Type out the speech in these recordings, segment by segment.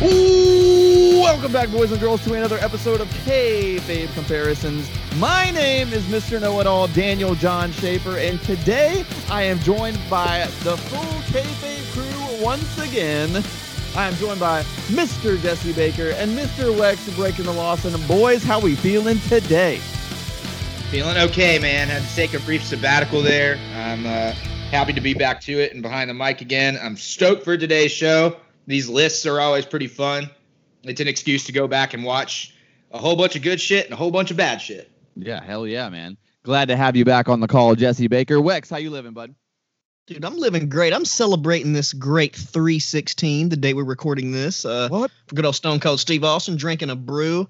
Welcome back, boys and girls, to another episode of K-Fave Comparisons. My name is Mr. Know-It-All, Daniel John Schaefer, and today I am joined by the full K-Fave crew once again. I am joined by Mr. Jesse Baker and Mr. Wex breaking the loss. And boys, how we feeling today? Feeling okay, man. Had to take a brief sabbatical there. I'm uh, happy to be back to it and behind the mic again. I'm stoked for today's show. These lists are always pretty fun. It's an excuse to go back and watch a whole bunch of good shit and a whole bunch of bad shit. Yeah, hell yeah, man. Glad to have you back on the call, Jesse Baker. Wex, how you living, bud? Dude, I'm living great. I'm celebrating this great 316, the day we're recording this. Uh, What? For good old Stone Cold Steve Austin, drinking a brew.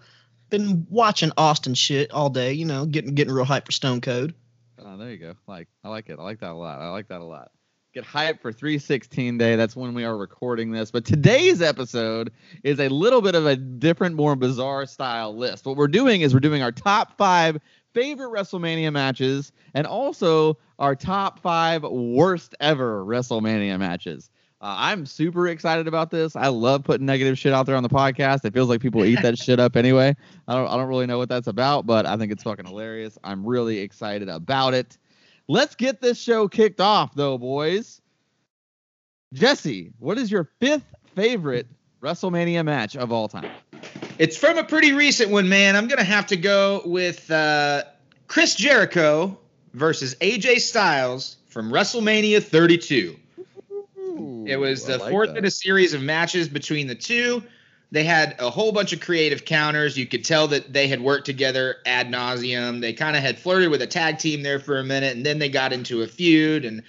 Been watching Austin shit all day, you know, getting getting real hype for Stone Cold. Oh, there you go. Like, I like it. I like that a lot. I like that a lot. Get hyped for 316 day. That's when we are recording this. But today's episode is a little bit of a different, more bizarre style list. What we're doing is we're doing our top five favorite WrestleMania matches and also our top five worst ever WrestleMania matches. Uh, I'm super excited about this. I love putting negative shit out there on the podcast. It feels like people eat that shit up anyway. I don't I don't really know what that's about, but I think it's fucking hilarious. I'm really excited about it. Let's get this show kicked off though, boys. Jesse, what is your fifth favorite WrestleMania match of all time? It's from a pretty recent one, man. I'm gonna have to go with uh, Chris Jericho versus AJ Styles from WrestleMania 32. It was the like fourth that. in a series of matches between the two. They had a whole bunch of creative counters. You could tell that they had worked together ad nauseum. They kind of had flirted with a tag team there for a minute, and then they got into a feud. And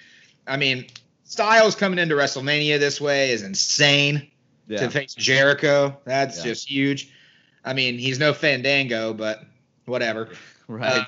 I mean, Styles coming into WrestleMania this way is insane Yeah. to face Jericho. That's Yeah. just huge. I mean, he's no Fandango, but whatever. Right. Uh,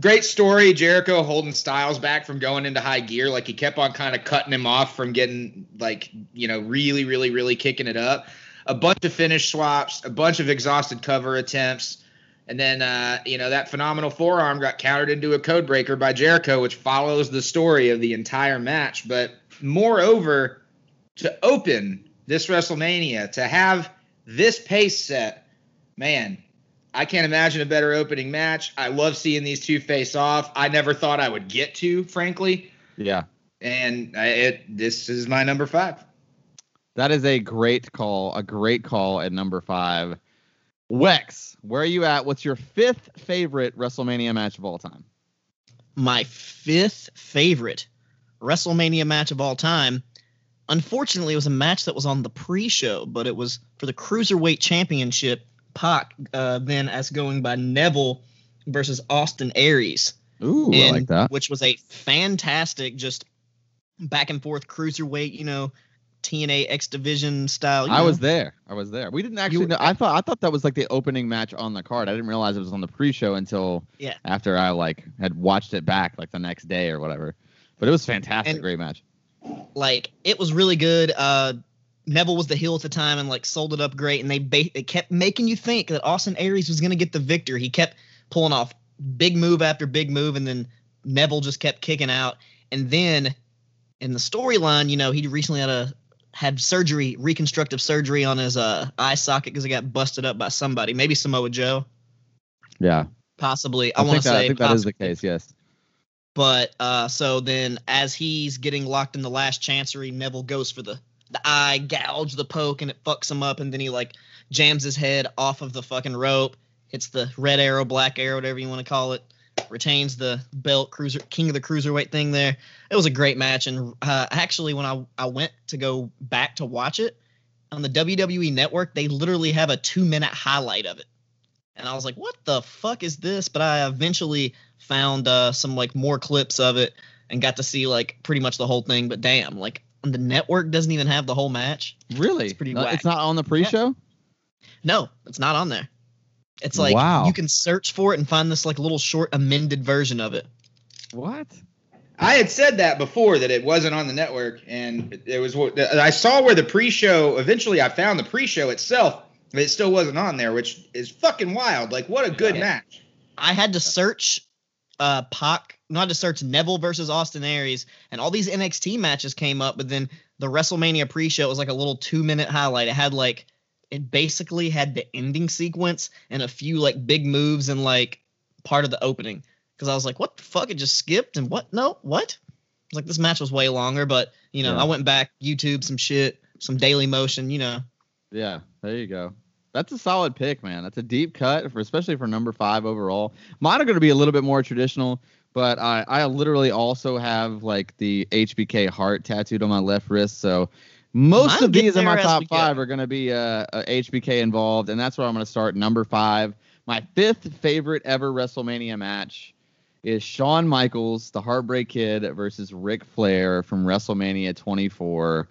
great story. Jericho holding Styles back from going into high gear. Like he kept on kind of cutting him off from getting like, you know, really, really, really kicking it up. A bunch of finish swaps, a bunch of exhausted cover attempts. And then, uh, you know, that phenomenal forearm got countered into a code breaker by Jericho, which follows the story of the entire match. But moreover, to open this WrestleMania, to have this pace set, man, I can't imagine a better opening match. I love seeing these two face off. I never thought I would get to, frankly. yeah. And I, it this is my number five. That is a great call. A great call at number five. Wex, where are you at? What's your fifth favorite WrestleMania match of all time? My fifth favorite WrestleMania match of all time. Unfortunately, it was a match that was on the pre-show, but it was for the Cruiserweight Championship. Pac, uh, then as going by Neville versus Austin Aries. Ooh, I like that. Which was a fantastic, just back and forth cruiserweight, you know, TNA X Division style. I know. was there. I was there. We didn't actually know. I thought I thought that was like the opening match on the card. I didn't realize it was on the pre-show until Yeah. after I like had watched it back like the next day or whatever. But it was fantastic. And- great match. like it was really good. Uh, Neville was the heel at the time and like sold it up great, and they ba- they kept making you think that Austin Aries was gonna get the victory. He kept pulling off big move after big move, and then Neville just kept kicking out. And then in the storyline, you know, he recently had a had surgery, reconstructive surgery on his uh, eye socket because he got busted up by somebody, maybe Samoa Joe, Yeah. possibly. I, I, want to say I think that is the case. Yes. But uh, so then, as he's getting locked in the last chancery, Neville goes for the the eye gouge, the poke, and it fucks him up. And then he like jams his head off of the fucking rope, hits the red arrow, black arrow, whatever you want to call it. Retains the belt, cruiser king of the cruiserweight thing. There, it was a great match. And uh, actually, when I I went to go back to watch it on the WWE Network, they literally have a two minute highlight of it. And I was like, what the fuck is this? But I eventually found uh, some like more clips of it and got to see like pretty much the whole thing. But damn, like the network doesn't even have the whole match. Really? It's pretty No. It's not on the pre-show. No, it's not on there. It's like Wow. you can search for it and find this like little short amended version of it. What? I had said that before that it wasn't on the network, and it- it was. what- I saw where the pre-show. Eventually, I found the pre-show itself, but it still wasn't on there, which is fucking wild. Like, what a good Yeah. match. I had to search uh Pac, not to search Neville versus Austin Aries, and all these NXT matches came up, but then the WrestleMania pre-show was like a little two minute highlight. It had like it basically had the ending sequence and a few like big moves and like part of the opening. Because I was like, what the fuck? It just skipped and what? No, what? I was like, this match was way longer, but you know, Yeah. I went back, YouTube some shit, some Daily Motion, you know. Yeah, there you go. That's a solid pick, man. That's a deep cut for especially for number five overall. Mine are going to be a little bit more traditional, but I I literally also have like the HBK heart tattooed on my left wrist, so most of these in my top five are going to be uh, uh, HBK involved, and that's where I'm going to start. Number five, my fifth favorite ever WrestleMania match is Shawn Michaels, the Heartbreak Kid, versus Ric Flair from WrestleMania 24.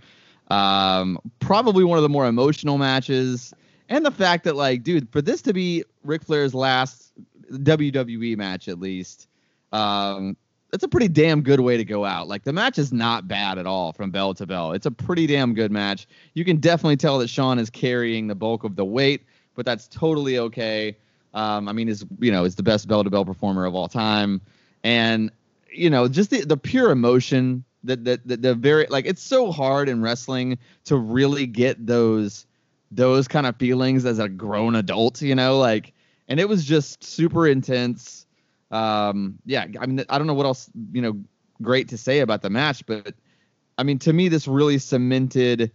Um, probably one of the more emotional matches, and the fact that like, dude, for this to be Ric Flair's last WWE match, at least, um, that's a pretty damn good way to go out. Like the match is not bad at all from bell to bell. It's a pretty damn good match. You can definitely tell that Shawn is carrying the bulk of the weight, but that's totally okay. Um, I mean, is you know, is the best bell to bell performer of all time, and you know, just the the pure emotion that that the, the very like it's so hard in wrestling to really get those those kind of feelings as a grown adult, you know, like, and it was just super intense. Um, yeah, I mean, I don't know what else, you know, great to say about the match, but I mean, to me, this really cemented.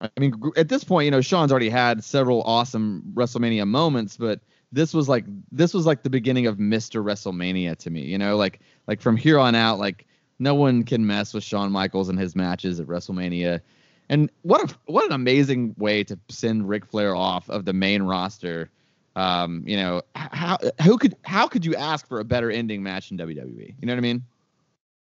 I mean, at this point, you know, Shawn's already had several awesome WrestleMania moments, but this was like this was like the beginning of Mr. WrestleMania to me. You know, like like from here on out, like no one can mess with Shawn Michaels and his matches at WrestleMania. And what a what an amazing way to send Ric Flair off of the main roster. Um, you know, how who could how could you ask for a better ending match in WWE? You know what I mean?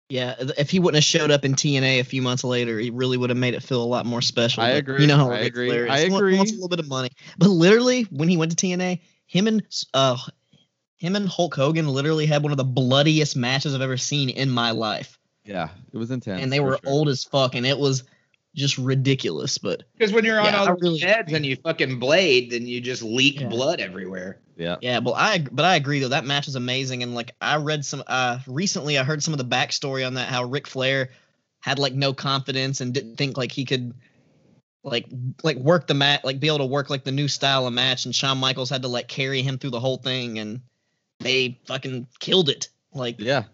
Yeah, if he wouldn't have showed up in TNA a few months later, he really would have made it feel a lot more special. I but agree, You know how I agree. I He agree. Wants a little bit of money, but literally when he went to TNA, him and uh, him and Hulk Hogan literally had one of the bloodiest matches I've ever seen in my life, Yeah, it was intense. and they were sure. old as fuck, and it was just ridiculous. But Because when you're on Yeah, all I those really- meds and you fucking blade, then you just leak Yeah. blood everywhere. Yeah, Yeah, well, I but I agree though that match is amazing, and like I read some uh recently, I heard some of the backstory on that how Ric Flair had like no confidence and didn't think like he could like like work the mat like be able to work like the new style of match, and Shawn Michaels had to like carry him through the whole thing, and they fucking killed it. Like yeah,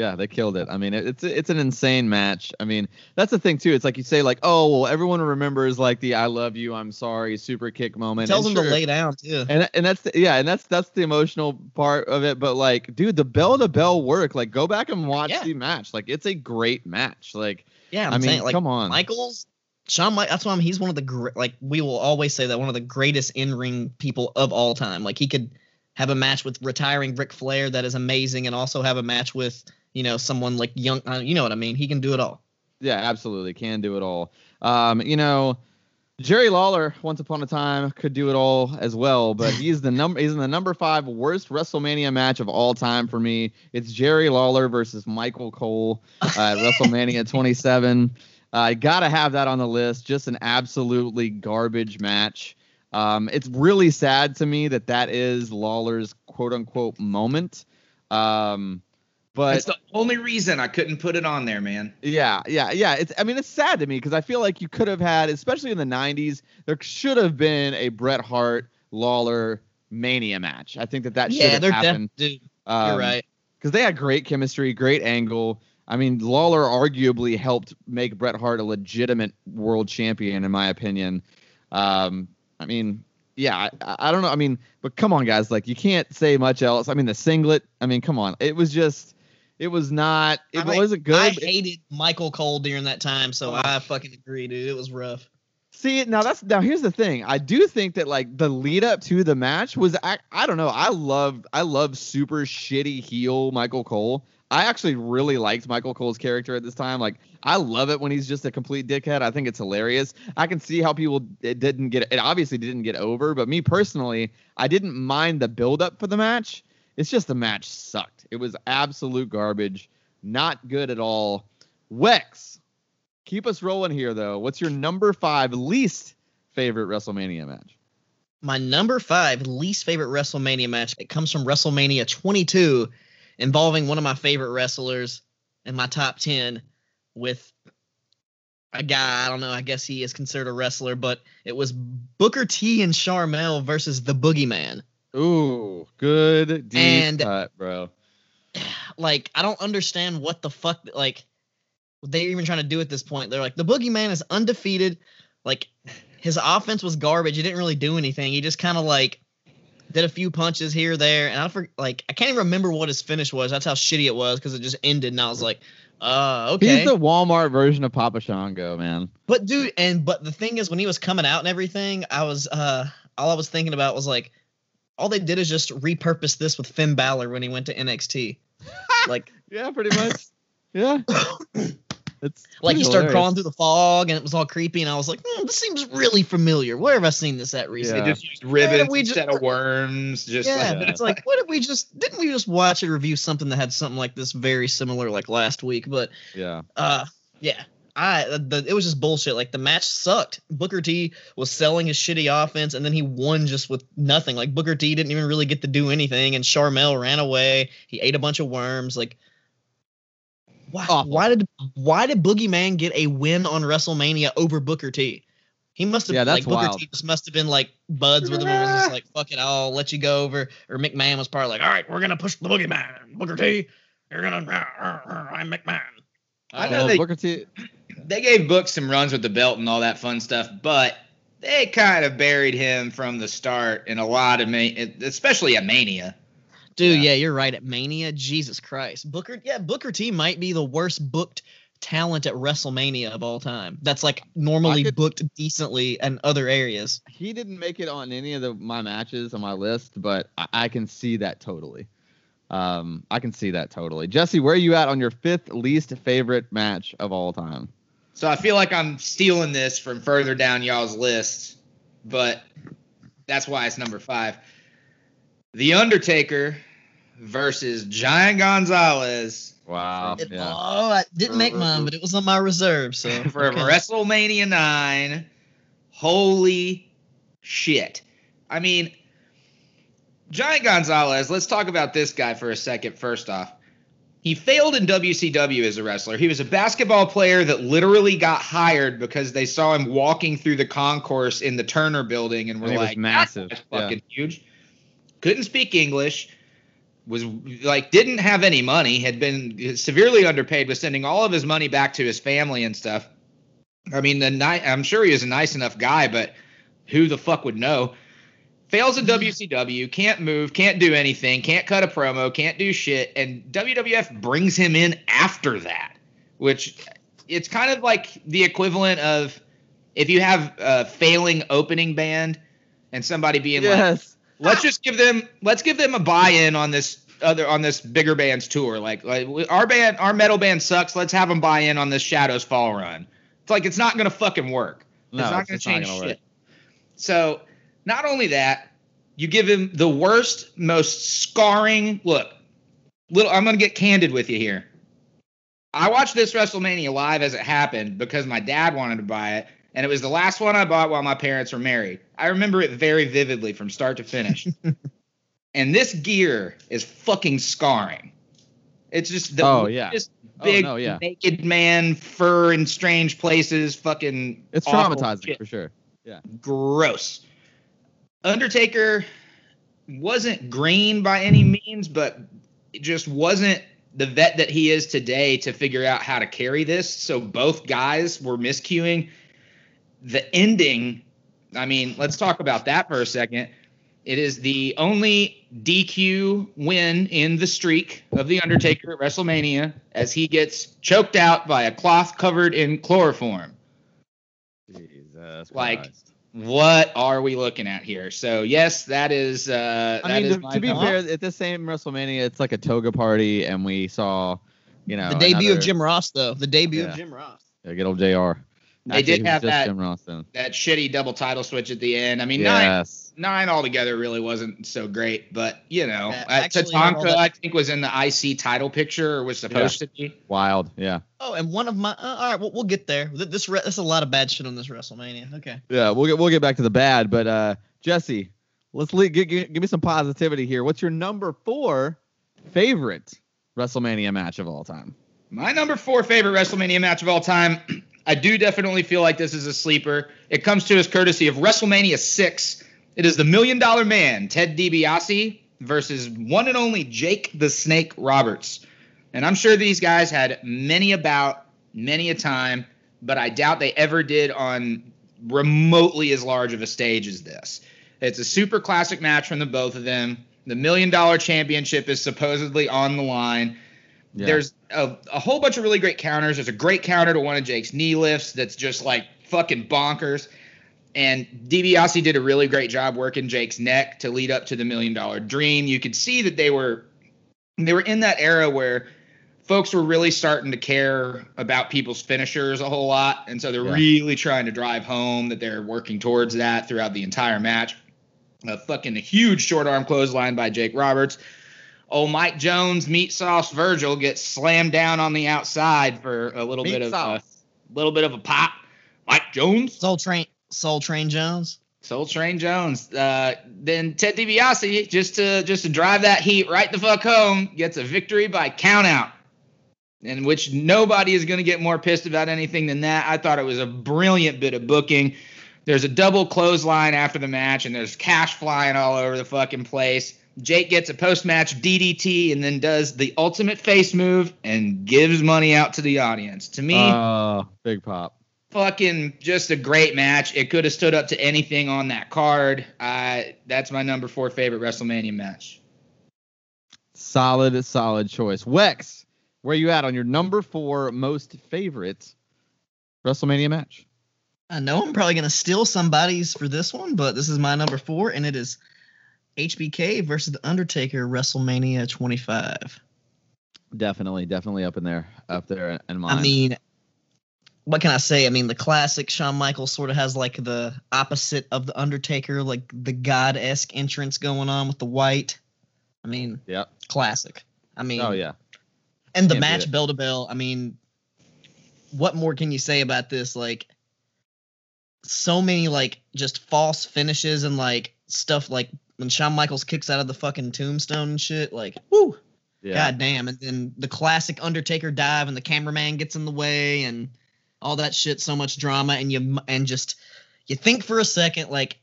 yeah. They killed it. I mean, it, it's it's an insane match. I mean, that's the thing too. It's like you say, like, oh, well, everyone remembers like the "I love you, I'm sorry" super kick moment. tells and him sure- to lay down too. and and that's the, yeah, and that's that's the emotional part of it. But like, dude, the bell to bell work. Like, go back and watch Yeah. the match. Like, it's a great match. Like, Yeah, I'm I mean, saying like come on. Michaels, Shawn. That's why I'm, he's one of the gr- like we will always say that one of the greatest in ring people of all time. Like he could have a match with retiring Ric Flair that is amazing, and also have a match with you know someone like young. Uh, you know what I mean? He can do it all. Yeah, absolutely. Can do it all. Um, you know, Jerry Lawler, once upon a time, could do it all as well, but he's the number he's in the number five worst WrestleMania match of all time for me. It's Jerry Lawler versus Michael Cole uh, at WrestleMania 27. I gotta have that on the list. Just an absolutely garbage match. Um, it's really sad to me that that is Lawler's quote unquote moment. Um, but That's the only reason I couldn't put it on there, man. yeah, yeah, yeah. It's I mean it's sad to me because I feel like you could have had, especially in the '90s, there should have been a Bret Hart Lawler Mania match. I think that that should yeah, have happened. definitely. Um, You're right. because they had great chemistry, great angle. I mean, Lawler arguably helped make Bret Hart a legitimate world champion, in my opinion. Um, I mean, yeah, I, I don't know. I mean, but come on, guys, like you can't say much else. I mean, the singlet. I mean, come on, it was just, it was not. It I mean, wasn't good. I hated Michael Cole during that time, so Oh. I fucking agree, dude. It was rough. See now that's now here's the thing. I do think that like the lead up to the match was I, I don't know. I love I love super shitty heel Michael Cole. I actually really liked Michael Cole's character at this time. Like I love it when he's just a complete dickhead. I think it's hilarious. I can see how people it didn't get it obviously didn't get over, but me personally, I didn't mind the build up for the match. It's just the match sucked. It was absolute garbage. Not good at all. Wex, keep us rolling here though. What's your number five least favorite WrestleMania match? My number five least favorite WrestleMania match. It comes from WrestleMania 22, involving one of my favorite wrestlers in my top 10 with a guy. I don't know. I guess he is considered a wrestler, but it was Booker T and Sharmell versus the Boogeyman. Ooh, good deep And- cut, bro. Like I don't understand what the fuck like they're even trying to do at this point. They're like the Boogeyman is undefeated. Like his offense was garbage. He didn't really do anything. He just kind of like did a few punches here there, and I for like I can't even remember what his finish was. That's how shitty it was because it just ended, and I was like, uh, okay. He's the Walmart version of Papa Shango, man. But dude, and but the thing is, when he was coming out and everything, I was uh all I was thinking about was like, all they did is just repurpose this with Finn Balor when he went to NXT. like, Yeah, pretty much. yeah. It's like he pretty started crawling through the fog and it was all creepy, and I was like, hmm, this seems really familiar. Where have I seen this at recently? Yeah. They just used ribbons we just- instead of worms. Just Yeah, like, but it's like, what did we just didn't we just watch and review something that had something like this very similar like last week? But Yeah. uh yeah i the, it was just bullshit like the match sucked booker t was selling his shitty offense and then he won just with nothing like booker t didn't even really get to do anything and sharmell ran away he ate a bunch of worms like why, Awful. why did why did boogeyman get a win on wrestlemania over booker t he must have Yeah, that's like Booker wild. T just must have been like buds with him and was just like, fuck it, I'll let you go over. Or McMahon was probably like, all right, we're gonna push the boogeyman. Booker T, you're gonna I'm McMahon. I uh, know Well, they- Booker T. they gave Book some runs with the belt and all that fun stuff, but they kind of buried him from the start in a lot of, ma- especially at Mania. Dude, Yeah. yeah. you're right. At Mania, Jesus Christ, Booker, yeah, Booker T might be the worst booked talent at WrestleMania of all time. That's like normally could- booked decently in other areas. He didn't make it on any of the, my matches on my list, but I, I can see that totally. Um, I can see that totally. Jesse, where are you at on your fifth least favorite match of all time? So I feel like I'm stealing this from further down y'all's list, but that's why it's number five. The Undertaker versus Giant Gonzalez Wow. It- yeah. Oh, I didn't make mine, but it was on my reserve. So for okay. WrestleMania 9. Holy shit. I mean, Giant Gonzalez, let's talk about this guy for a second, first off. He failed in WCW as a wrestler. He was a basketball player that literally got hired because they saw him walking through the concourse in the Turner building and were And like, ah, massive, That's yeah. fucking huge. Couldn't speak English was like didn't have any money had been severely underpaid was sending all of his money back to his family and stuff i mean the ni- i'm sure he was a nice enough guy but who the fuck would know fails in wcw can't move can't do anything can't cut a promo can't do shit and wwf brings him in after that which it's kind of like the equivalent of if you have a failing opening band and somebody being like let's just give them let's give them a buy-in on this other on this bigger band's tour. Like, like our band our metal band sucks. Let's have them buy in on this shadows fall run. It's like it's not gonna fucking work. No, it's not gonna just not change gonna shit. Work. so not only that you give him the worst most scarring look little i'm gonna get candid with you here i watched this wrestlemania live as it happened because my dad wanted to buy it and it was the last one i bought while my parents were married i remember it very vividly from start to finish and this gear is fucking scarring. It's just the Oh, yeah. just Oh, big no, yeah. naked man fur in strange places. Fucking It's traumatizing shit. for sure. Yeah, gross. Undertaker wasn't green by any means, but it just wasn't the vet that he is today to figure out how to carry this. So both guys were miscuing. The ending, I mean, let's talk about that for a second. It is the only DQ win in the streak of The Undertaker at WrestleMania as he gets choked out by a cloth covered in chloroform. Jesus. Like, Christ. What are we looking at here? So, yes, that is. Uh, I that mean, is to, my to be top. fair, at the same WrestleMania, it's like a toga party, and we saw, you know, the debut another- of Jim Ross, though. The debut Yeah. of Jim Ross. Yeah, good old Jr. They Actually, did have that Jim Ross then. that shitty double title switch at the end. I mean, nine Yes. nine altogether really wasn't so great, but you know, Yeah, uh, actually, Tatanka that- I think was in the IC title picture or was supposed to be. Wild. Yeah. Oh, and one of my. Uh, all right, we'll, we'll get there. This re- there's a lot of bad shit on this WrestleMania. Okay. Yeah. We'll get we'll get back to the bad, but uh, Jesse, let's le- give, give, give me some positivity here. What's your number four favorite WrestleMania match of all time? My number four favorite WrestleMania match of all time. I do definitely feel like this is a sleeper. It comes to us courtesy of WrestleMania 6. It is the Million Dollar Man, Ted DiBiase, versus one and only Jake the Snake Roberts. And I'm sure these guys had many about, many a time, but I doubt they ever did on remotely as large of a stage as this. It's a super classic match from the both of them. The million dollar championship is supposedly on the line. Yeah. There's a, a whole bunch of really great counters. There's a great counter to one of Jake's knee lifts that's just like fucking bonkers. And DiBiase did a really great job working Jake's neck to lead up to the million dollar dream. You could see that they were they were in that era where folks were really starting to care about people's finishers a whole lot. And so they're Yeah. really trying to drive home that they're working towards that throughout the entire match. A fucking huge short arm clothesline by Jake Roberts. Oh, Mike Jones, meat sauce Virgil gets slammed down on the outside for a little Meat bit of a little bit of a pop. Mike Jones, Soul Train, Soul Train Jones. Soul Train Jones. Uh, then Ted DiBiase, just to just to drive that heat right the fuck home, gets a victory by countout, in which nobody is going to get more pissed about anything than that. I thought it was a brilliant bit of booking. There's a double clothesline after the match, and there's cash flying all over the fucking place. Jake gets a post match DDT and then does the ultimate face move and gives money out to the audience. To me, Oh, big pop. fucking just a great match. It could have stood up to anything on that card. Uh, that's my number four favorite WrestleMania match. Solid, solid choice. Wex, where you at on your number four most favorite WrestleMania match? I know I'm probably gonna steal somebody's for this one, but this is my number four, and it is HBK versus the Undertaker WrestleMania 25. Definitely, definitely up in there, up there in mine. I mean, what can I say? I mean, the classic Shawn Michaels sort of has like the opposite of the Undertaker, like the God esque entrance going on with the white. I mean, yeah, classic. I mean, oh yeah, and the Can't match bell to bell. I mean, what more can you say about this? Like, so many like just false finishes and like stuff like when Shawn Michaels kicks out of the fucking tombstone and shit. Like, whoo, yeah. god damn! And then the classic Undertaker dive and the cameraman gets in the way and all that shit. So much drama and you and just you think for a second like.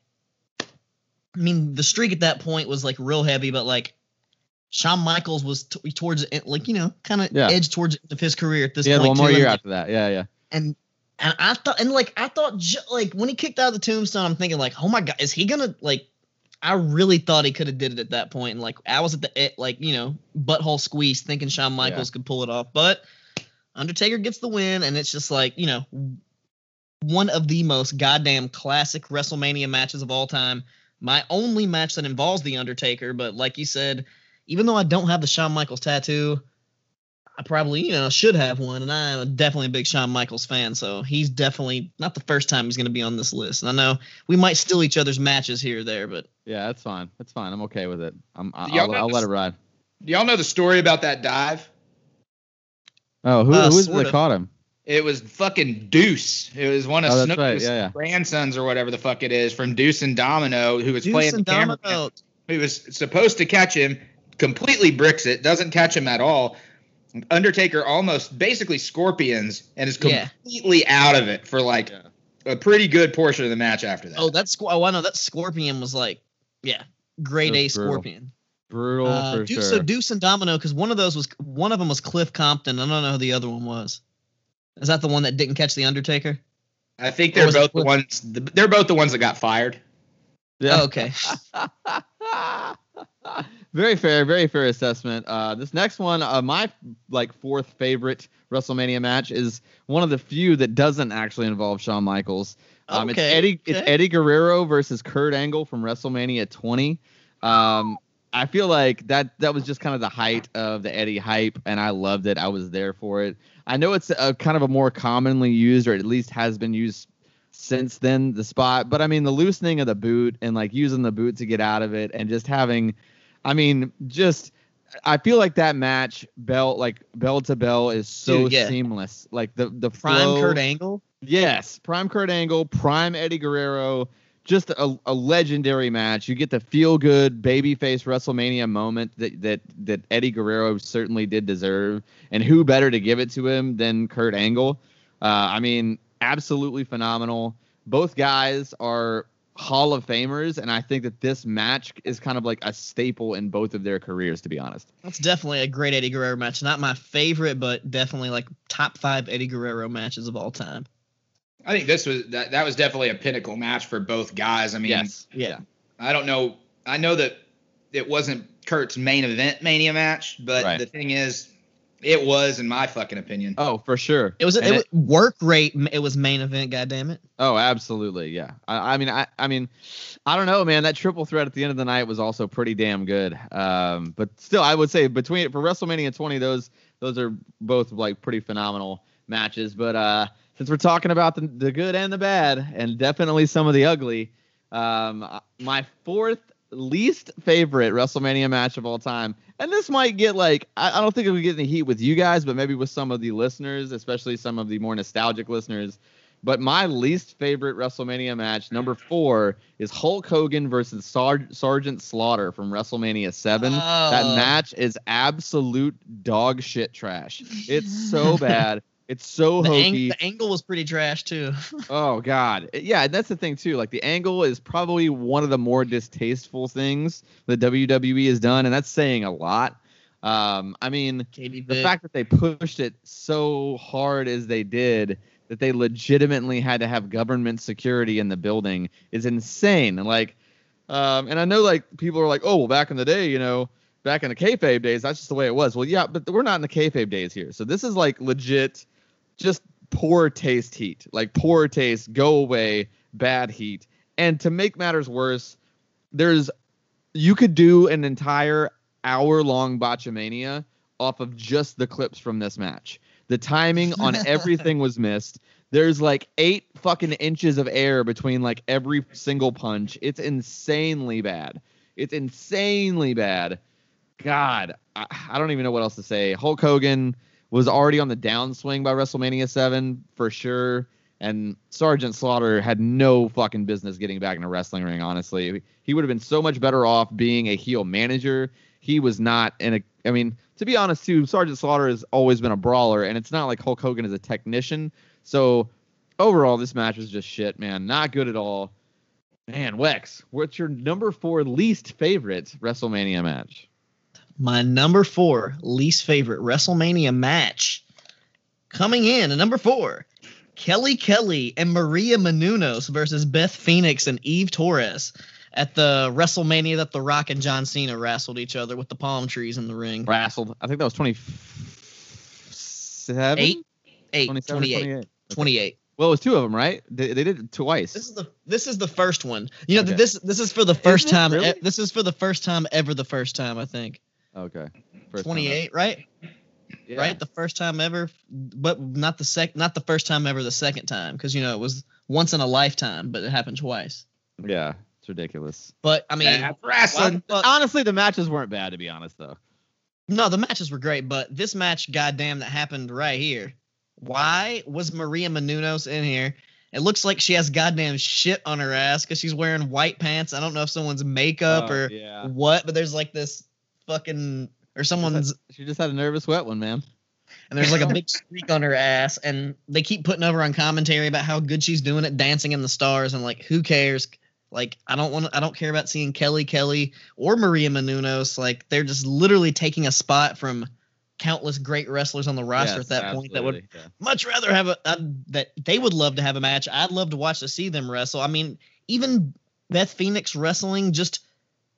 I mean, the streak at that point was like real heavy, but like Shawn Michaels was t- towards eh, like you know, kind of Yeah. edge towards the end of his career at this He had point. one more too, year and, after that. Yeah, yeah. and and I thought and like I thought ju- like when he kicked out of the tombstone, I'm thinking like, oh my god, is he gonna like? I really thought he could have did it at that point, and like I was at the e- like you know butthole squeeze, thinking Shawn Michaels could pull it off, but Undertaker gets the win, and it's just like you know one of the most goddamn classic WrestleMania matches of all time. My only match that involves the Undertaker, but like you said, even though I don't have the Shawn Michaels tattoo, I probably, you know, should have one, and I'm definitely a big Shawn Michaels fan. So he's definitely not the first time he's going to be on this list. And I know we might steal each other's matches here or there, but Yeah, that's fine. That's fine. I'm okay with it. I'm, I- Y'all I'll, know I'll let it ride. Do y'all know the story about that dive? Oh, who, Uh, who is it that caught him? It was fucking Deuce. It was one of Oh, that's Snuka's right. Yeah, yeah. grandsons or whatever the fuck it is from Deuce and Domino, who was Deuce playing and the camera. Domino. Who was supposed to catch him, completely bricks it, doesn't catch him at all. Undertaker almost basically scorpions and is Yeah. completely out of it for like Yeah. a pretty good portion of the match after that. Oh, that's oh, I know that Scorpion was like, yeah, grade That A brutal. Scorpion. Brutal Uh, for Deuce, sure. So Deuce and Domino, because one of those was one of them was Cliff Compton. I don't know who the other one was. Is that the one that didn't catch the Undertaker? I think they're both the Cliff? ones. They're both the ones that got fired. yeah. Oh, okay. very fair, very fair assessment. Uh, this next one, uh, my like fourth favorite WrestleMania match is one of the few that doesn't actually involve Shawn Michaels. Um, It's Okay, Eddie, it's. Eddie Guerrero versus Kurt Angle from WrestleMania 20. Um, I feel like that that was just kind of the height of the Eddie hype, and I loved it. I was there for it. I know it's a kind of a more commonly used, or at least has been used since then, the spot. But I mean, the loosening of the boot and like using the boot to get out of it, and just having, I mean, just I feel like that match bell like bell to bell is so Dude, yeah. seamless. Like the the Prime flow, Kurt Angle. Yes, prime Kurt Angle, prime Eddie Guerrero, just a, a legendary match. You get the feel good babyface WrestleMania moment that that that Eddie Guerrero certainly did deserve, and who better to give it to him than Kurt Angle? Uh, I mean, absolutely phenomenal. Both guys are Hall of Famers, and I think that this match is kind of like a staple in both of their careers, to be honest. That's definitely a great Eddie Guerrero match. Not my favorite, but definitely like top five Eddie Guerrero matches of all time. I think this was that, that was definitely a pinnacle match for both guys. I mean, yes. Yeah. I don't know. I know that it wasn't Kurt's main event Mania match, but Right. the thing is, it was, in my fucking opinion. Oh, for sure. It was And it, was work rate. It was main event. God damn it. Oh, absolutely. Yeah. I, I mean, I, I mean, I don't know, man. That triple threat at the end of the night was also pretty damn good. Um, but still, I would say between for WrestleMania 20, those those are both like pretty phenomenal matches. But uh, since we're talking about the, the good and the bad, and definitely some of the ugly, um, my fourth least favorite WrestleMania match of all time. And this might get like I, I don't think it would get any heat with you guys, but maybe with some of the listeners, especially some of the more nostalgic listeners. But my least favorite WrestleMania match, number four, is Hulk Hogan versus Sergeant Slaughter from WrestleMania 7. that Oh. match is absolute dog shit trash. It's so bad. It's so The, ang- hokey. the angle was pretty trash too. Oh God, yeah, and that's the thing too. Like the angle is probably one of the more distasteful things that WWE has done, and that's saying a lot. Um, I mean, the fact that they pushed it so hard as they did, that they legitimately had to have government security in the building, is insane. And like, um, and I know like people are like, oh, well, back in the day, you know, back in the kayfabe days, that's just the way it was. Well, yeah, but we're not in the kayfabe days here, so this is like legit, just poor taste heat, like poor taste, go away, bad heat. And to make matters worse, there's you could do an entire hour long botchamania off of just the clips from this match. The timing on everything was missed. There's like eight fucking inches of air between like every single punch. It's insanely bad. It's insanely bad. God, I, I don't even know what else to say. Hulk Hogan was already on the downswing by WrestleMania 7 for sure. And Sergeant Slaughter had no fucking business getting back in a wrestling ring, honestly. He would have been so much better off being a heel manager. He was not in a I mean, to be honest too, Sergeant Slaughter has always been a brawler, and it's not like Hulk Hogan is a technician. So overall, this match was just shit, man. Not good at all. Man, Wex, what's your number four least favorite WrestleMania match? My number four least favorite WrestleMania match coming in at number four Kelly Kelly and Maria Menounos versus Beth Phoenix and Eve Torres at the WrestleMania that The Rock and John Cena wrestled each other with the palm trees in the ring. Wrestled. I think that was 27? Eight? Eight, 27, 28, 28. 28. Well, it was two of them, right? They, they did it twice. This is the this is the first one. You know Okay. this this is for the first time. Really? e- this is for the first time ever. The first time I think. Okay. First Twenty eight, right? Yeah. right? The first time ever, but not the sec, not the first time ever. The second time, because you know it was once in a lifetime, but it happened twice. Yeah. It's ridiculous. But I mean, That's wrestling. the fuck- Honestly, the matches weren't bad, to be honest, though. no, the matches were great, but this match, goddamn, that happened right here. Why was Maria Menounos in here? It looks like she has goddamn shit on her ass because she's wearing white pants. I don't know if someone's makeup Oh, or yeah. what, but there's like this fucking or someone's She just had a nervous wet one, man. and there's like a big streak on her ass and they keep putting over on commentary about how good she's doing at dancing in the stars and like who cares like i don't want to i don't care about seeing kelly kelly or maria menounos like they're just literally taking a spot from countless great wrestlers on the roster Yes, at that point that would yeah. much rather have a, a that they would love to have a match i'd love to watch to see them wrestle i mean even beth phoenix wrestling just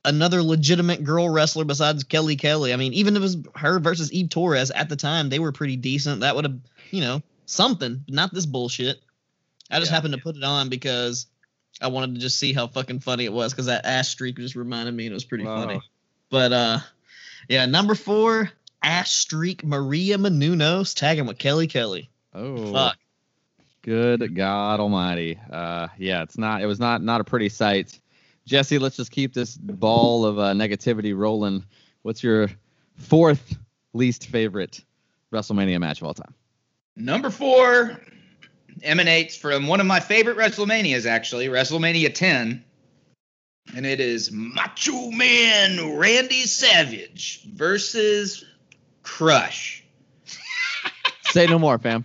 another legitimate girl wrestler besides kelly kelly i mean even if it was her versus eve torres at the time they were pretty decent that would have you know something but not this bullshit i just Yeah. happened to put it on because i wanted to just see how fucking funny it was because that ass streak just reminded me and it was pretty Wow. funny but uh yeah number four ass streak maria menounos tagging with kelly kelly Oh, Fuck. good God Almighty. Uh, yeah, it's not. It was not not a pretty sight. Jesse, let's just keep this ball of uh, negativity rolling. What's your fourth least favorite WrestleMania match of all time? Number four emanates from one of my favorite WrestleManias, actually, WrestleMania 10. And it is Macho Man Randy Savage versus Crush. Say no more, fam.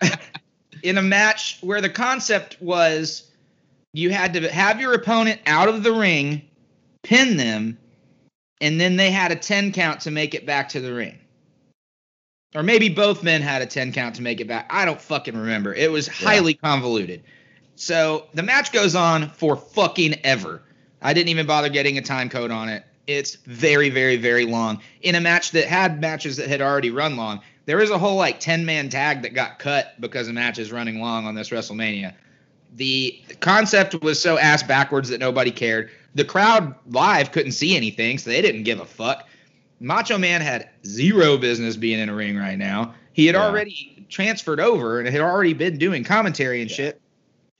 in a match where the concept was you had to have your opponent out of the ring, pin them, and then they had a 10 count to make it back to the ring. Or maybe both men had a 10 count to make it back. I don't fucking remember. It was highly convoluted. So the match goes on for fucking ever. I didn't even bother getting a time code on it. It's very, very, very long. In a match that had matches that had already run long, there is a whole like 10 man tag that got cut because the match is running long on this WrestleMania. The concept was so ass backwards that nobody cared. The crowd live couldn't see anything, so they didn't give a fuck. Macho Man had zero business being in a ring right now. He had Yeah. already transferred over and had already been doing commentary and shit.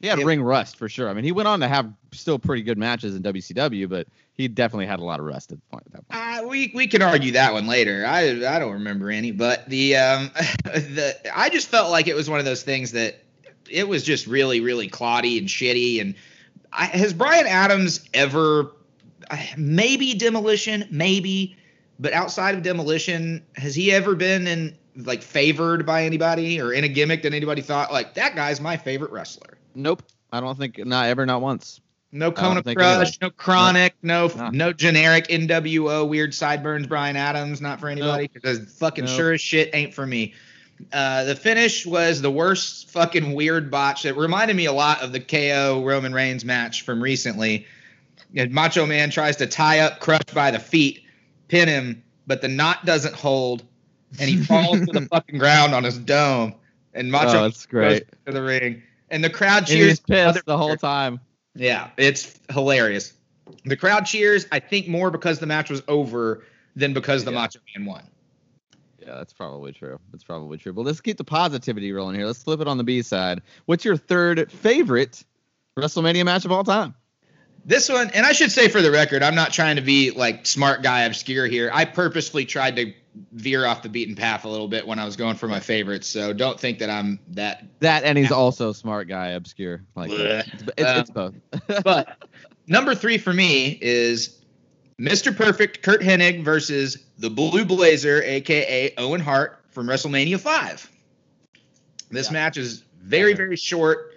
He had It- ring rust for sure. I mean, he went on to have still pretty good matches in WCW, but he definitely had a lot of rust at the point. At that point. Uh, we we can argue that one later. I I don't remember any, but the um the I just felt like it was one of those things that it was just really really cloddy and shitty. And I, has Brian Adams ever uh, maybe demolition maybe, but outside of demolition, has he ever been in like favored by anybody or in a gimmick that anybody thought like that guy's my favorite wrestler? Nope. I don't think not ever, not once. No Kona Crush, no KroniK, no No. no generic NWO weird sideburns Brian Adams, not for anybody because fucking Nope. sure as shit ain't for me. Uh, the finish was the worst fucking weird botch. It reminded me a lot of the KO Roman Reigns match from recently. And Macho Man tries to tie up Crush by the feet, pin him, but the knot doesn't hold, and he falls to the fucking ground on his dome. And Macho oh, that's great. goes to the ring, and the crowd cheers. he's pissed other- the whole time. yeah, it's hilarious. The crowd cheers, I think, more because the match was over than because the Yeah. Macho Man won. Yeah, that's probably true. That's probably true. But let's keep the positivity rolling here. Let's flip it on the B side. What's your third favorite WrestleMania match of all time? This one, and I should say for the record, I'm not trying to be like smart guy obscure here. I purposefully tried to veer off the beaten path a little bit when I was going for my favorites, so don't think that I'm that. That and he's also smart guy, obscure. Like it's, it's, it's um, both. But number three for me is Mr. Perfect Curt Hennig versus the Blue Blazer, aka Owen Hart from WrestleMania 5. This Yeah. match is very, very short,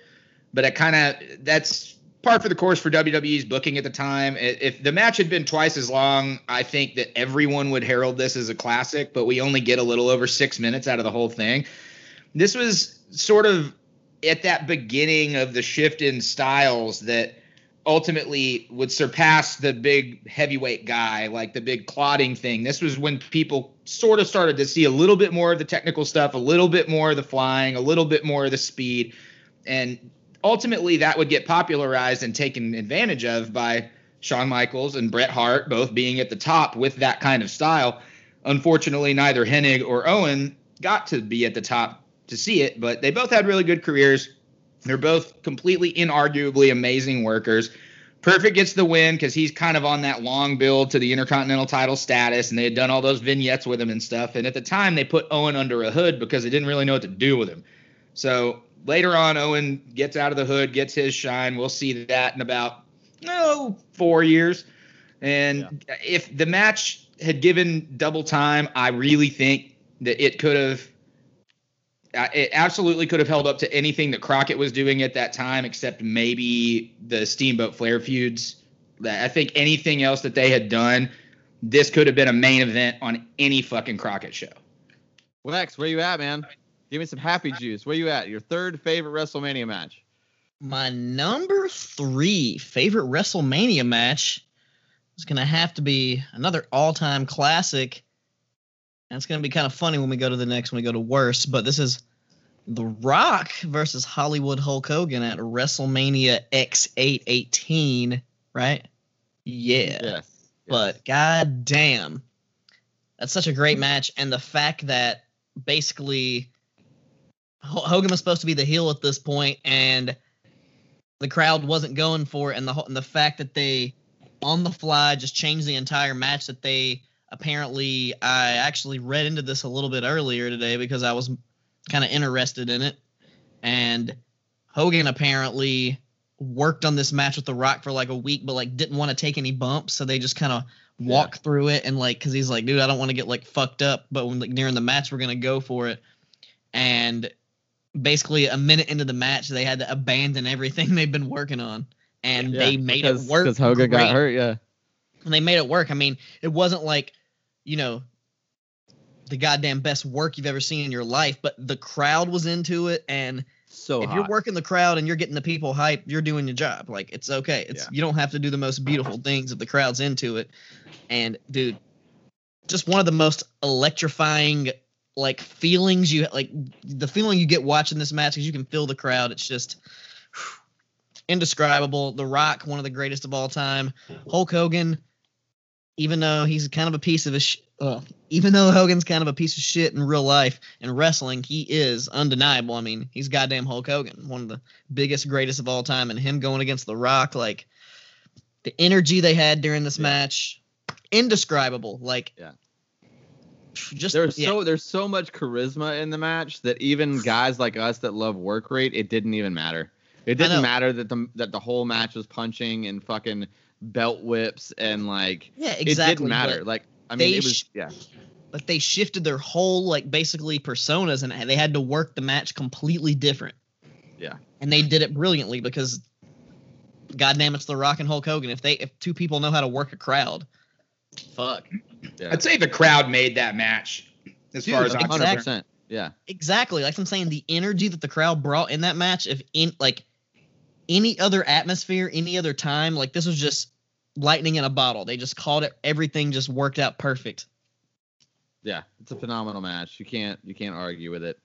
but it kind of that's par for the course for WWE's booking at the time. If the match had been twice as long, I think that everyone would herald this as a classic, but we only get a little over six minutes out of the whole thing. This was sort of at that beginning of the shift in styles that ultimately would surpass the big heavyweight guy, like the big clotting thing. This was when people sort of started to see a little bit more of the technical stuff, a little bit more of the flying, a little bit more of the speed. And ultimately, that would get popularized and taken advantage of by Shawn Michaels and Bret Hart, both being at the top with that kind of style. Unfortunately, neither Hennig or Owen got to be at the top to see it, but they both had really good careers. They're both completely inarguably amazing workers. Perfect gets the win because he's kind of on that long build to the Intercontinental title status, and they had done all those vignettes with him and stuff. And at the time, they put Owen under a hood because they didn't really know what to do with him. So later on, Owen gets out of the hood, gets his shine. We'll see that in about no four years. And if the match had given double time, I really think that it could have it absolutely could have held up to anything that Crockett was doing at that time, except maybe the Steamboat Flair feuds. I think anything else that they had done, this could have been a main event on any fucking Crockett show. Well, Lex, where you at, man? Give me some happy juice. Where you at? Your third favorite WrestleMania match? My number three favorite WrestleMania match is going to have to be another all time classic. It's going to be kind of funny when we go to the next when we go to worst, but this is The Rock versus Hollywood Hulk Hogan at WrestleMania X818, right? Yeah. Yes. But god damn. That's such a great match. And the fact that basically Hogan was supposed to be the heel at this point and the crowd wasn't going for it and the and the fact that they on the fly just changed the entire match that they apparently I actually read into this a little bit earlier today because I was kind of interested in it and Hogan apparently worked on this match with The Rock for like a week, but like didn't want to take any bumps, so they just kind of walk through it and like, cause he's like, dude, I don't want to get like fucked up, but when like during the match we're gonna go for it, and basically a minute into the match they had to abandon everything they've been working on, and Yeah, they made because, it work. because Hogan great. got hurt. Yeah, and they made it work. I mean, it wasn't like, you know, the goddamn best work you've ever seen in your life, but the crowd was into it. And so if hot. you're working the crowd and you're getting the people hype, you're doing your job. Like it's okay. It's Yeah. you don't have to do the most beautiful things if the crowd's into it. And dude, just one of the most electrifying like feelings you like the feeling you get watching this match because you can feel the crowd. It's just indescribable. The Rock, one of the greatest of all time. Hulk Hogan, even though he's kind of a piece of a sh- uh, even though Hogan's kind of a piece of shit in real life and wrestling, he is undeniable. I mean, he's goddamn Hulk Hogan, one of the biggest, greatest of all time, and him going against The Rock, like the energy they had during this Yeah. match, indescribable. Like, Yeah. just there's yeah. so there's so much charisma in the match that even guys like us that love work rate, it didn't even matter. It didn't matter that the that the whole match was punching and fucking belt whips and like yeah, exactly. it didn't matter. but- Like I they mean, it was sh- yeah. but they shifted their whole like basically personas and they had to work the match completely different. Yeah. And they did it brilliantly because goddamn it's the Rock and Hulk Hogan. If they if two people know how to work a crowd, fuck. Yeah. I'd say the crowd made that match as Dude, far as I'm exactly. 100%. concerned. Yeah. Exactly. Like I'm saying, the energy that the crowd brought in that match, if in like any other atmosphere, any other time, like this was just lightning in a bottle. They just called it everything just worked out perfect. Yeah, it's a phenomenal match. You can't you can't argue with it.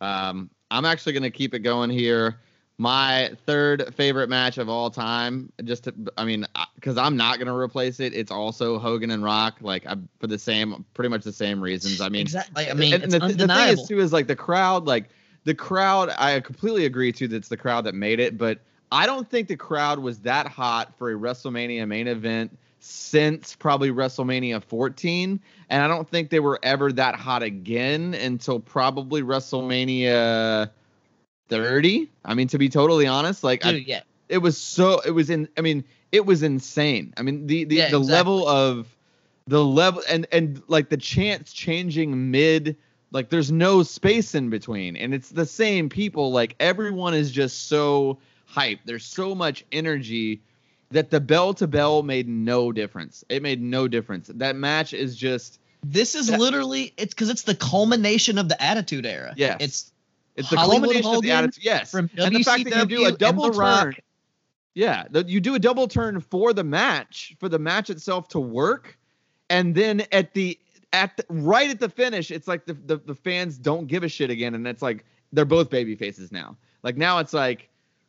Um, I'm actually gonna keep it going here. My third favorite match of all time, just to, I mean, because I'm not gonna replace it. It's also Hogan and Rock, like I, for the same, pretty much the same reasons. I mean, exactly. I mean, and, it's and the, th- the thing is too is like the crowd, like the crowd. I completely agree too. That's the crowd that made it, but I don't think the crowd was that hot for a WrestleMania main event since probably WrestleMania 14, and I don't think they were ever that hot again until probably WrestleMania 30. I mean, to be totally honest, like I, yeah. it was so it was in i mean it was insane i mean the the, Yeah, the exactly. level of the level and and like the chance changing mid like there's no space in between and it's the same people like everyone is just so hyped there's so much energy that the bell to bell made no difference it made no difference that match is just This is That- literally it's because it's the culmination of the Attitude Era. Yeah, It's it's the Hollywood culmination of the attitude yes from and the fact that you do a double The Rock. turn Yeah, the, you do a double turn for the match, for the match itself to work, and then at the at the, right at the finish, it's like the, the the fans don't give a shit again, and it's like they're both baby faces now. Like now it's like,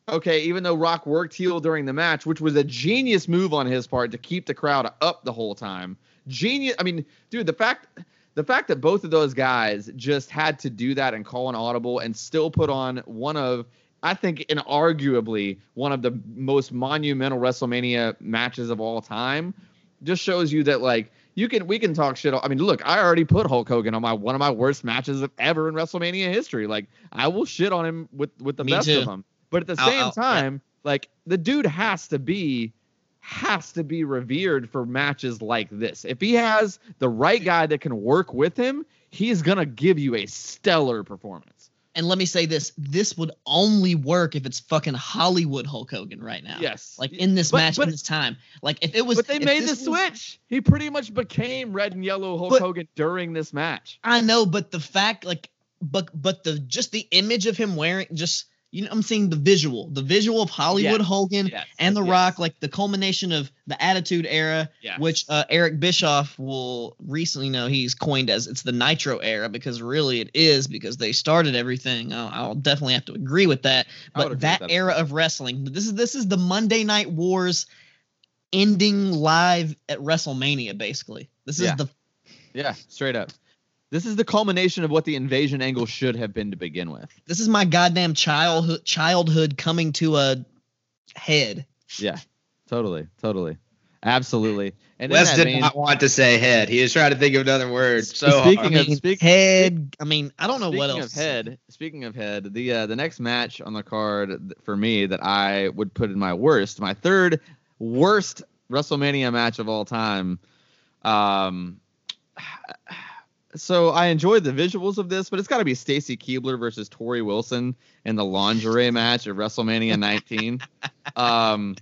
okay, even though Rock worked heel during the match, which was a genius move on his part to keep the crowd up the whole time. Genius. I mean, dude, the fact the fact that both of those guys just had to do that and call an audible and still put on one of I think inarguably one of the most monumental WrestleMania matches of all time just shows you that like you can we can talk shit. I mean, look, I already put Hulk Hogan on my one of my worst matches of ever in WrestleMania history. Like I will shit on him with with the Me best too. of them. But at the I'll- same I'll- yeah. time, like the dude has to be has to be revered for matches like this. If he has the right guy that can work with him, he's gonna give you a stellar performance. and let me say this: this would only work if it's fucking Hollywood Hulk Hogan right now. Yes. Like in this But- match, but- in this time. Like if it was, but they made the this was- switch. He pretty much became red and yellow Hulk But- Hogan during this match. I know, but the fact, like, but but the just the image of him wearing, just you know, I'm seeing the visual, the visual of Hollywood Yes, Hogan yes, and The yes. Rock, like the culmination of the Attitude Era, which uh, Eric Bischoff will recently know he's coined as it's the Nitro Era because really it is because they started everything. I'll, I'll definitely have to agree with that. But that that. era of wrestling, this is this is the Monday Night Wars ending live at WrestleMania. Basically, this is Yeah. the Yeah, straight up. This is the culmination of what the invasion angle should have been to begin with. this is my goddamn childhood childhood coming to a head. Yeah, totally, totally, absolutely. And in Wes did vein- not want to say head. He was trying to think of another word. So Speaking hard. of- speak- head. I mean, I don't know what Speaking else. of head, speaking of head, the uh, the next match on the card for me that I would put in my worst, my third worst WrestleMania match of all time. Um, so I enjoyed the visuals of this, but it's got to be Stacy Keibler versus Torrie Wilson in the lingerie match at WrestleMania 19. um,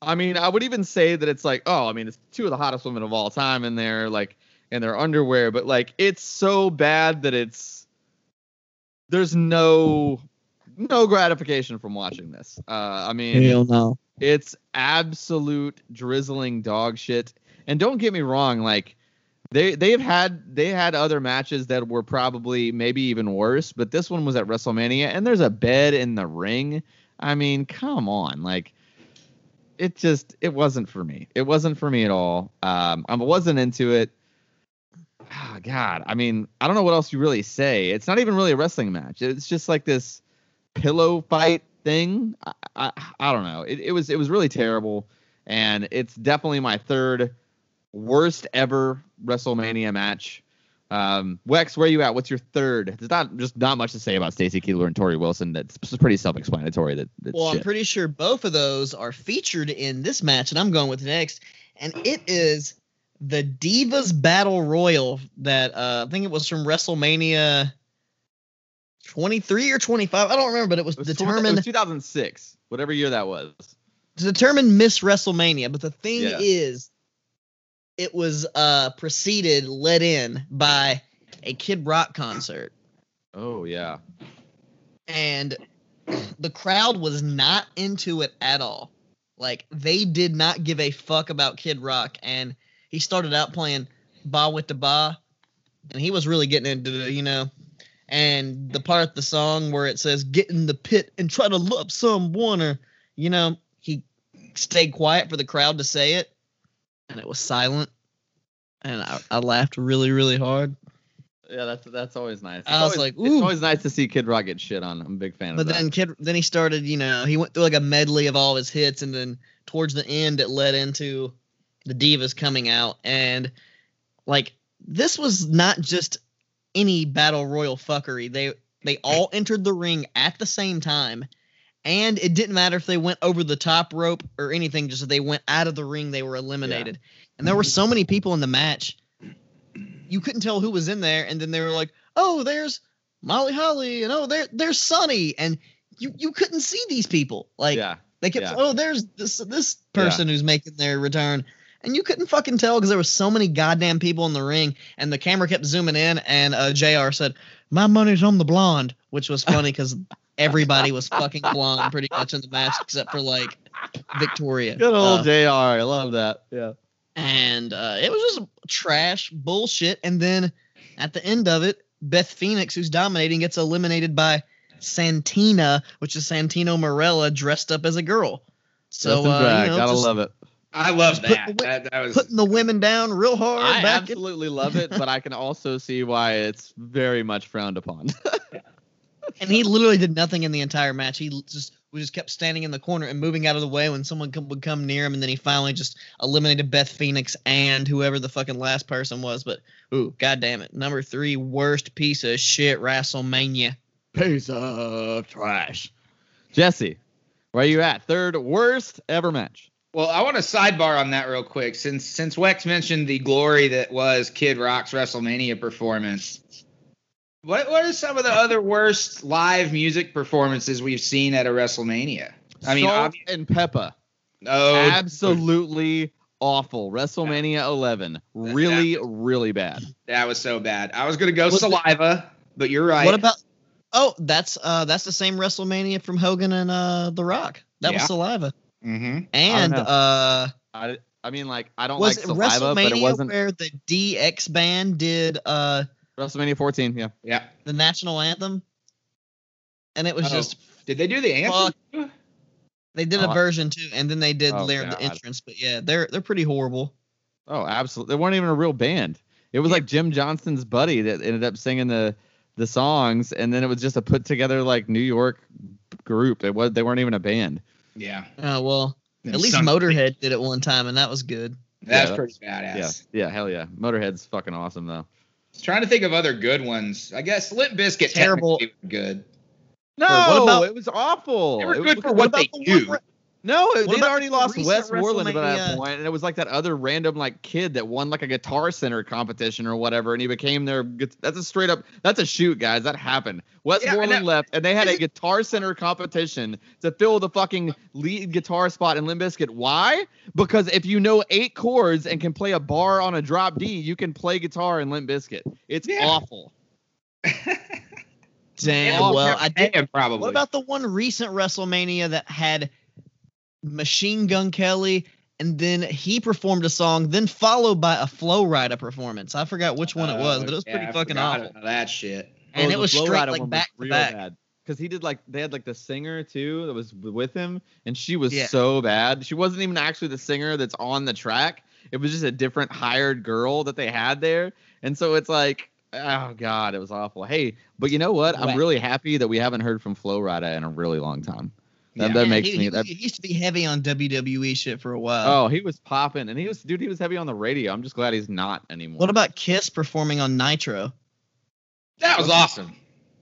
I mean, I would even say that it's like, oh, I mean, it's two of the hottest women of all time in there, like in their underwear, but like it's so bad that it's there's no no gratification from watching this. Uh, I mean, Hell no. it's absolute drizzling dog shit. And don't get me wrong, like they they've had they had other matches that were probably maybe even worse, but this one was at WrestleMania and there's a bed in the ring. I mean, come on, like it just it wasn't for me. It wasn't for me at all. Um, I wasn't into it. Ah, God, I mean, I don't know what else you really say. It's not even really a wrestling match. It's just like this pillow fight thing. I, I, I don't know. It, it was it was really terrible, and it's definitely my third worst ever WrestleMania match. Um, Wex, where are you at? What's your third? There's not just not much to say about Stacy Keibler and Torrie Wilson. That's pretty self-explanatory. That that's Well, I'm pretty sure both of those are featured in this match, and I'm going with next. And it is the Divas Battle Royal that uh, I think it was from WrestleMania 23 or 25. I don't remember, but it was It was determined It was 2006, whatever year that was. to determine Miss WrestleMania. But the thing Yeah. is, it was uh, preceded, led in by a Kid Rock concert. Oh yeah. and the crowd was not into it at all. Like they did not give a fuck about Kid Rock, and he started out playing "Bawitdaba," and he was really getting into the, you know. And the part of the song where it says "Get in the pit and try to love someone," or you know, he stayed quiet for the crowd to say it, and it was silent. And I, I laughed really, really hard. Yeah, that's that's always nice. It's I was always- like, it's always nice to see Kid Rock get shit on. I'm a big fan But of that. then kid, then he started, you know, he went through like a medley of all his hits, and then towards the end, it led into the divas coming out, and like this was not just any battle royal fuckery. They they all entered the ring at the same time, and it didn't matter if they went over the top rope or anything. Just if they went out of the ring, they were eliminated. And there were so many people in the match, you couldn't tell who was in there. And then they were like, "Oh, there's Molly Holly," and "Oh, there there's Sunny," and you you couldn't see these people. Like yeah, they kept, yeah. "Oh, there's this this person who's making their return." And you couldn't fucking tell because there were so many goddamn people in the ring, and the camera kept zooming in. And uh, Jr. said, "My money's on the blonde," which was funny because everybody was fucking blonde pretty much in the match except for like Victoria. good old Uh, Jr. I love that. Yeah. and uh, it was just trash bullshit. And then at the end of it, Beth Phoenix, who's dominating, gets eliminated by Santina, which is Santino Marella dressed up as a girl. So Justin uh, Drag, you know, gotta just love it. I love Just put that. that. That was putting the women down real hard. I back in- absolutely love it, but I can also see why it's very much frowned upon. and he literally did nothing in the entire match. He just we just kept standing in the corner and moving out of the way when someone come, would come near him, and then he finally just eliminated Beth Phoenix and whoever the fucking last person was. But ooh, god damn it, number three worst piece of shit WrestleMania. Piece of trash. Jesse, where are you at? Third worst ever match. Well, I want to sidebar on that real quick. Since since Wex mentioned the glory that was Kid Rock's WrestleMania performance, what what are some of the other worst live music performances we've seen at a WrestleMania? I mean, Salt obvi- and Peppa. oh, Absolutely awful. WrestleMania 11. Really, really bad. that was so bad. I was gonna go Was it- Saliva, but you're right. What about? Oh, that's uh that's the same WrestleMania from Hogan and uh The Rock. That Yeah. was Saliva. hmm And know. uh I, I mean, like, I don't was like it Saliva, but it WrestleMania wasn't where the DX band did uh WrestleMania 14. Yeah. Yeah. the national anthem? And it was Oh. just Did they do the anthem? they did Oh, a I- version too, and then they did Oh, their the entrance. But yeah, they're they're pretty horrible. Oh, absolutely. They weren't even a real band. It was like Jim Johnston's buddy that ended up singing the the songs, and then it was just a put together like New York group. It was they weren't even a band. Yeah. Oh well, And at least Motorhead did it one time, and that was good. That's Yeah, pretty badass. Yeah, yeah, hell yeah. Motorhead's fucking awesome though. Trying to think of other good ones. I guess Limp Bizkit Terrible. good. No, what about- it was awful. They were It good was- for what they about the do. one No, What they'd already the lost recent Wes Borland by that point, and it was like that other random like kid that won like a Guitar Center competition or whatever, and he became their. That's a straight up. That's a shoot, guys. That happened. Wes Borland know. left, and they had a Guitar Center competition to fill the fucking lead guitar spot in Limp Bizkit. Why? Because if you know eight chords and can play a bar on a drop D, you can play guitar in Limp Bizkit. It's Yeah. awful. Damn. Well, I did. Probably. What about the one recent WrestleMania that had Machine Gun Kelly, and then he performed a song, then followed by a Flo Rida performance? I forgot which one it uh, was, Oh, but it was yeah, pretty I fucking awful. That shit. And oh, it was Flo straight Rida like back to back. bad. Because he did like they had like the singer too that was with him, and she was Yeah. so bad. She wasn't even actually the singer that's on the track. It was just a different hired girl that they had there, and so it's like, oh god, it was awful. Hey, but you know what? I'm really happy that we haven't heard from Flo Rida in a really long time. That, Yeah. that Yeah, makes he, me he- that. he used to be heavy on WWE shit for a while. Oh, he was popping, and he was dude. He was heavy on the radio. I'm just glad he's not anymore. What about Kiss performing on Nitro? That was awesome.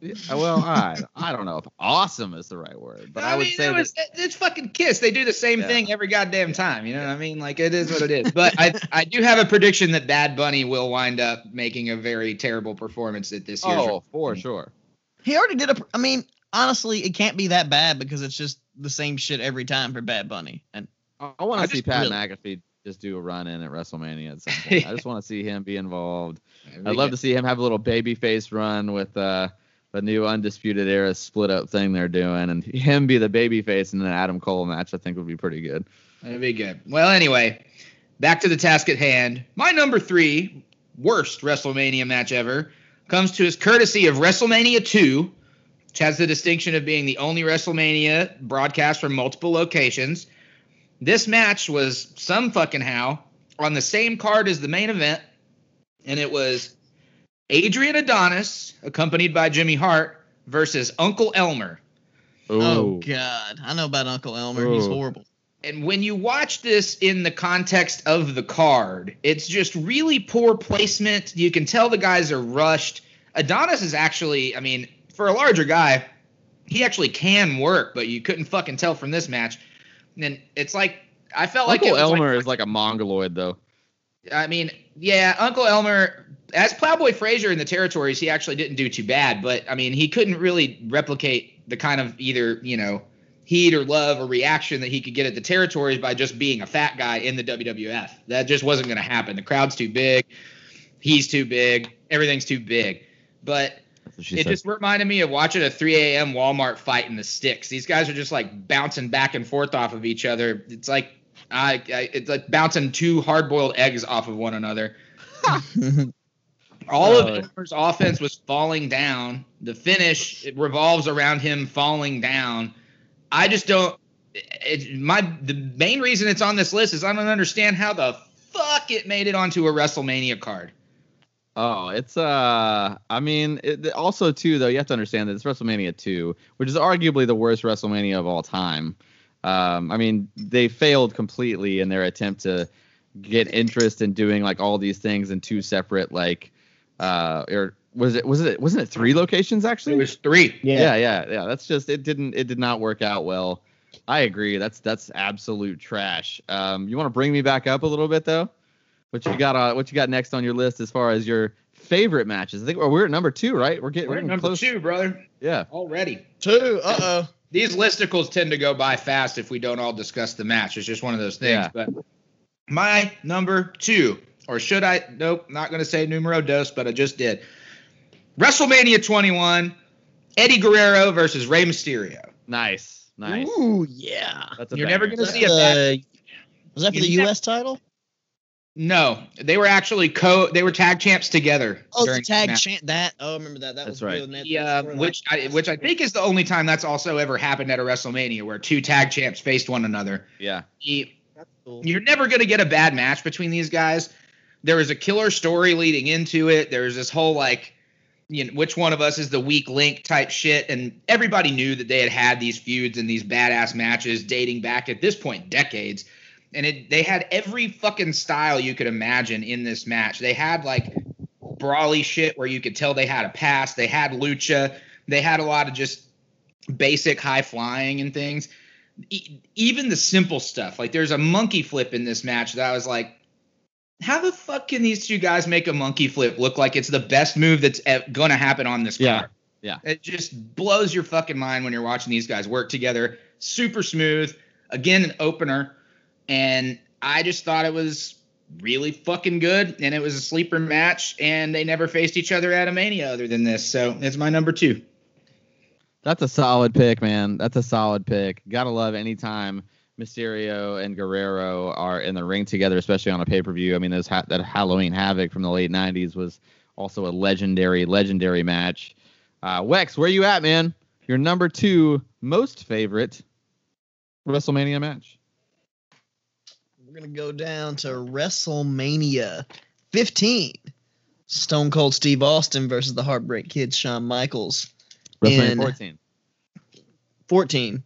Yeah, well, I I don't know if awesome is the right word, but I, would mean, say it that- it's fucking Kiss. They do the same Yeah. thing every goddamn time. You know what I mean? Like it is what it is. But I I do have a prediction that Bad Bunny will wind up making a very terrible performance at this year's. oh for sure. He already did a. I mean, honestly, it can't be that bad because it's just the same shit every time for Bad Bunny. And I, I want to see Pat really- McAfee just do a run in at WrestleMania at some point. I just want to see him be involved. I'd love to see him have a little baby face run with uh, the new Undisputed Era split up thing they're doing, and him be the baby face in an Adam Cole match. I think would be pretty good. That'd be good. Well, anyway, back to the task at hand. My number three worst WrestleMania match ever comes to us courtesy of WrestleMania 2, which has the distinction of being the only WrestleMania broadcast from multiple locations. This match was some fucking how on the same card as the main event, and it was Adrian Adonis, accompanied by Jimmy Hart, versus Uncle Elmer. oh god, I know about Uncle Elmer. He's horrible. and when you watch this in the context of the card, it's just really poor placement. You can tell the guys are rushed. Adonis is actually, I mean, for a larger guy, he actually can work, but you couldn't fucking tell from this match. And it's like I felt like Uncle was like- Elmer is like a mongoloid though. I mean, yeah, Uncle Elmer, as Plowboy Frazier in the territories, he actually didn't do too bad, but I mean, he couldn't really replicate the kind of either, you know, heat or love or reaction that he could get at the territories by just being a fat guy in the WWF. That just wasn't going to happen. The crowd's too big, he's too big, everything's too big. But she it said. just reminded me of watching a 3 a.m. Walmart fight in the sticks. These guys are just like bouncing back and forth off of each other. It's like I, I it's like bouncing two hard-boiled eggs off of one another. All Oh. of uh, Elmer's offense was falling down. The finish it revolves around him falling down. I just don't. It, my the main reason it's on this list is I don't understand how the fuck it made it onto a WrestleMania card. Oh, it's uh I mean, it, also too though, you have to understand that it's WrestleMania 2, which is arguably the worst WrestleMania of all time. Um I mean, they failed completely in their attempt to get interest in doing like all these things in two separate like uh or was it was it wasn't it three locations actually? It was three. yeah, yeah, yeah. That's just it didn't it did not work out well. I agree. That's that's absolute trash. Um you want to bring me back up a little bit though? What you got uh, what you got next on your list as far as your favorite matches? I think well, we're at number 2, right? We're getting We're we're at getting number close. two, brother. Yeah. Already. Two. Uh oh. These listicles tend to go by fast if we don't all discuss the match. It's just one of those things. Yeah. But my number two, or should I? Nope, not going to say numero dos, but I just did. WrestleMania 21, Eddie Guerrero versus Rey Mysterio. Nice. Nice. Ooh yeah. That's a You're never gonna see a that, uh, was that for You the never- U.S. title? No, they were actually co. They were tag champs together. Oh, the tag champ. That. Oh, I remember that. That That's was right. good. That- Yeah, that which I, which I think is the only time that's also ever happened at a WrestleMania where two tag champs faced one another. Yeah. The- That's cool. You're never going to get a bad match between these guys. There was a killer story leading into it. There was this whole like, you know, which one of us is the weak link type shit, and everybody knew that they had had these feuds and these badass matches dating back at this point decades. And it, they had every fucking style you could imagine in this match. They had like brawly shit where you could tell they had a pass. They had lucha. They had a lot of just basic high flying and things e- even the simple stuff. Like there's a monkey flip in this match that I was like, how the fuck can these two guys make a monkey flip look like it's the best move that's e- going to happen on this Yeah, card? yeah. It just blows your fucking mind when you're watching these guys work together. Super smooth. Again, an opener. And I just thought it was really fucking good. And it was a sleeper match. And they never faced each other at a Mania other than this. So it's my number two. That's a solid pick, man. That's a solid pick. Gotta love anytime Mysterio and Guerrero are in the ring together, especially on a pay per view. I mean, those ha- that Halloween Havoc from the late '90s was also a legendary, legendary match. Uh, Wex, where you at, man? Your number two most favorite WrestleMania match? We're gonna go down to WrestleMania 15. Stone Cold Steve Austin versus the Heartbreak Kid Shawn Michaels. WrestleMania 14. 14.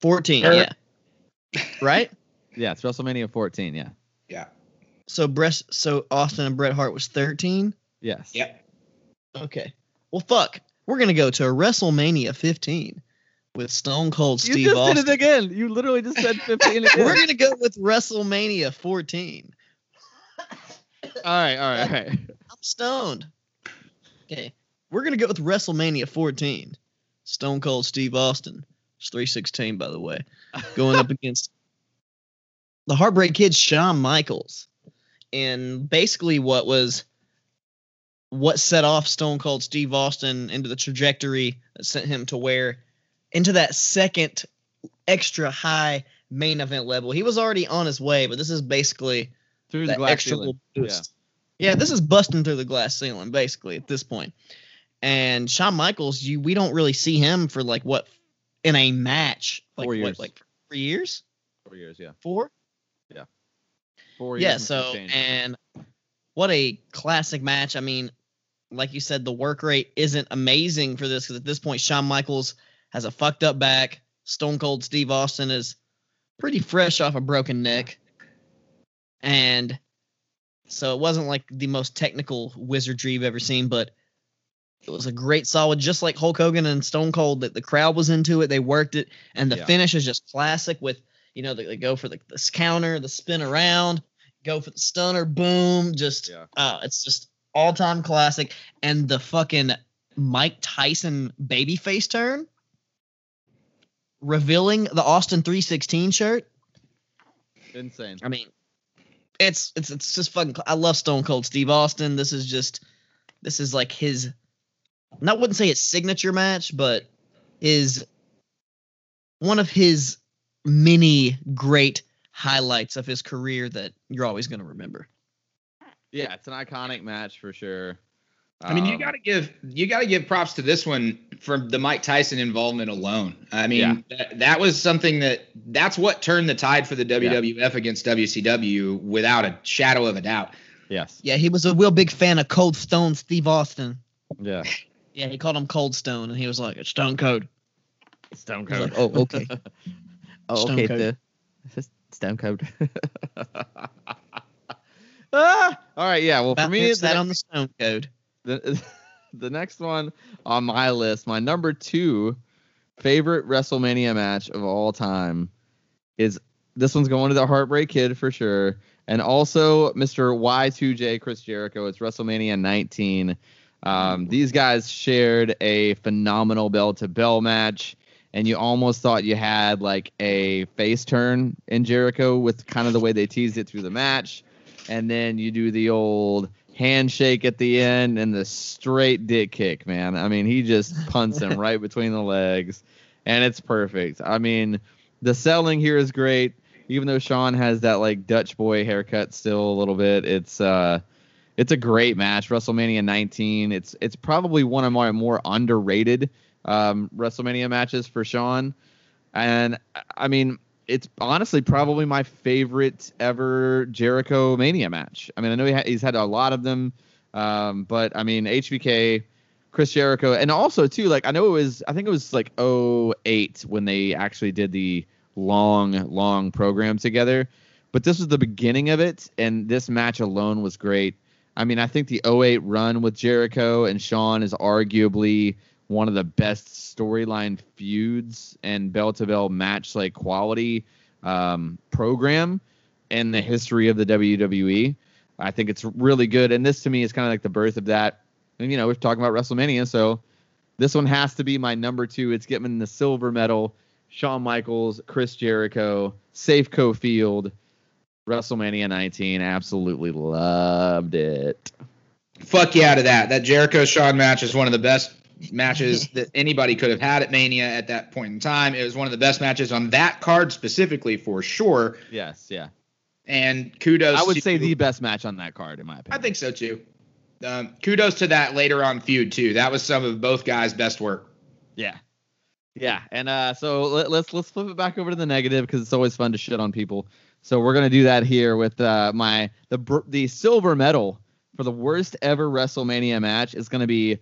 14, Sure. yeah. Right? Yeah, it's WrestleMania 14. Yeah. Yeah. So breast so Austin and Bret Hart was 13. Yes. Yep. Okay. Well fuck. We're gonna go to WrestleMania 15 with Stone Cold Steve You Steve just Austin. did it again. You literally just said 15 again. We're gonna go with WrestleMania 14. all right, all right, all right. I'm stoned. Okay. We're gonna go with WrestleMania 14. Stone Cold Steve Austin. It's 316, by the way. Going up against the Heartbreak Kid Shawn Michaels. And basically what was what set off Stone Cold Steve Austin into the trajectory that sent him to where into that second extra high main event level. He was already on his way, but this is basically Through the glass extra ceiling. boost. Yeah. this is busting through the glass ceiling basically at this point. And Shawn Michaels, you we don't really see him for like what in a match like Four what, years. like three years, Four years, yeah. four. Yeah. Four years. Yeah. So and what a classic match. I mean, like you said, the work rate isn't amazing for this because at this point, Shawn Michaels has a fucked up back. Stone Cold Steve Austin is pretty fresh off a broken neck, and so it wasn't like the most technical wizardry you've ever seen, but it was a great solid, just like Hulk Hogan and Stone Cold. That the crowd was into it, they worked it, and the Yeah. finish is just classic. With you know, they, they go for the this counter, the spin around, go for the stunner, boom, just Yeah. uh, it's just all time classic. And the fucking Mike Tyson babyface turn, revealing the Austin 316 shirt. Insane. I mean, it's it's it's just fucking. I love Stone Cold Steve Austin. This is just, this is like his. I wouldn't say it's signature match, but his one of his many great highlights of his career that you're always going to remember. Yeah, it's an iconic match for sure. I mean, you Um, got to give you got to give props to this one for the Mike Tyson involvement alone. I mean, that, that was something that that's what turned the tide for the WWF against WCW without a shadow of a doubt. Yes. Yeah, he was a real big fan of Cold Stone Steve Austin. Yeah. Yeah, he called him Cold Stone, and he was like, Stone Cold." Stone I was like, "Oh, okay." oh, Stone okay. Cold. The, this Stone Cold. ah, all right. Yeah. Well, for me, pitch the, that ne- on the Stone Code. The, the next one on my list, my number two favorite WrestleMania match of all time is this one's going to the Heartbreak Kid for sure. And also Mr. Y2J Chris Jericho. It's WrestleMania 19. Um, these guys shared a phenomenal bell to bell match, and you almost thought you had like a face turn in Jericho with kind of the way they teased it through the match. And then you do the old handshake at the end and the straight dick kick, man. I mean, he just punts him right between the legs, and it's perfect. I mean, the selling here is great, even though Shawn has that like Dutch boy haircut still a little bit. It's uh, it's a great match. WrestleMania 19. It's it's probably one of my more underrated um, WrestleMania matches for Shawn, and I mean. It's honestly probably my favorite ever Jericho Mania match. I mean, I know he ha- he's had a lot of them, um, but I mean, HBK, Chris Jericho, and also too, like I know it was, I think it was like 08 when they actually did the long, long program together. But this was the beginning of it, and this match alone was great. I mean, I think the 08 run with Jericho and Shawn is arguably one of the best storyline feuds and bell to bell match like quality um, program in the history of the WWE. I think it's really good, and this to me is kind of like the birth of that. And you know, we're talking about WrestleMania, so this one has to be my number two. It's getting the silver medal. Shawn Michaels, Chris Jericho, Safeco Field, WrestleMania 19. Absolutely loved it. Fuck yeah to that. That Jericho Shawn match is one of the best matches that anybody could have had at Mania at that point in time. It was one of the best matches on that card specifically for sure. Yes, yeah. And kudos. I would to- say the best match on that card, in my opinion. I think so too. Um, kudos to that later on feud too. That was some of both guys' best work. Yeah. Yeah, and uh, so let, let's let's flip it back over to the negative because it's always fun to shit on people. So we're gonna do that here with uh, my the the silver medal for the worst ever WrestleMania match is gonna be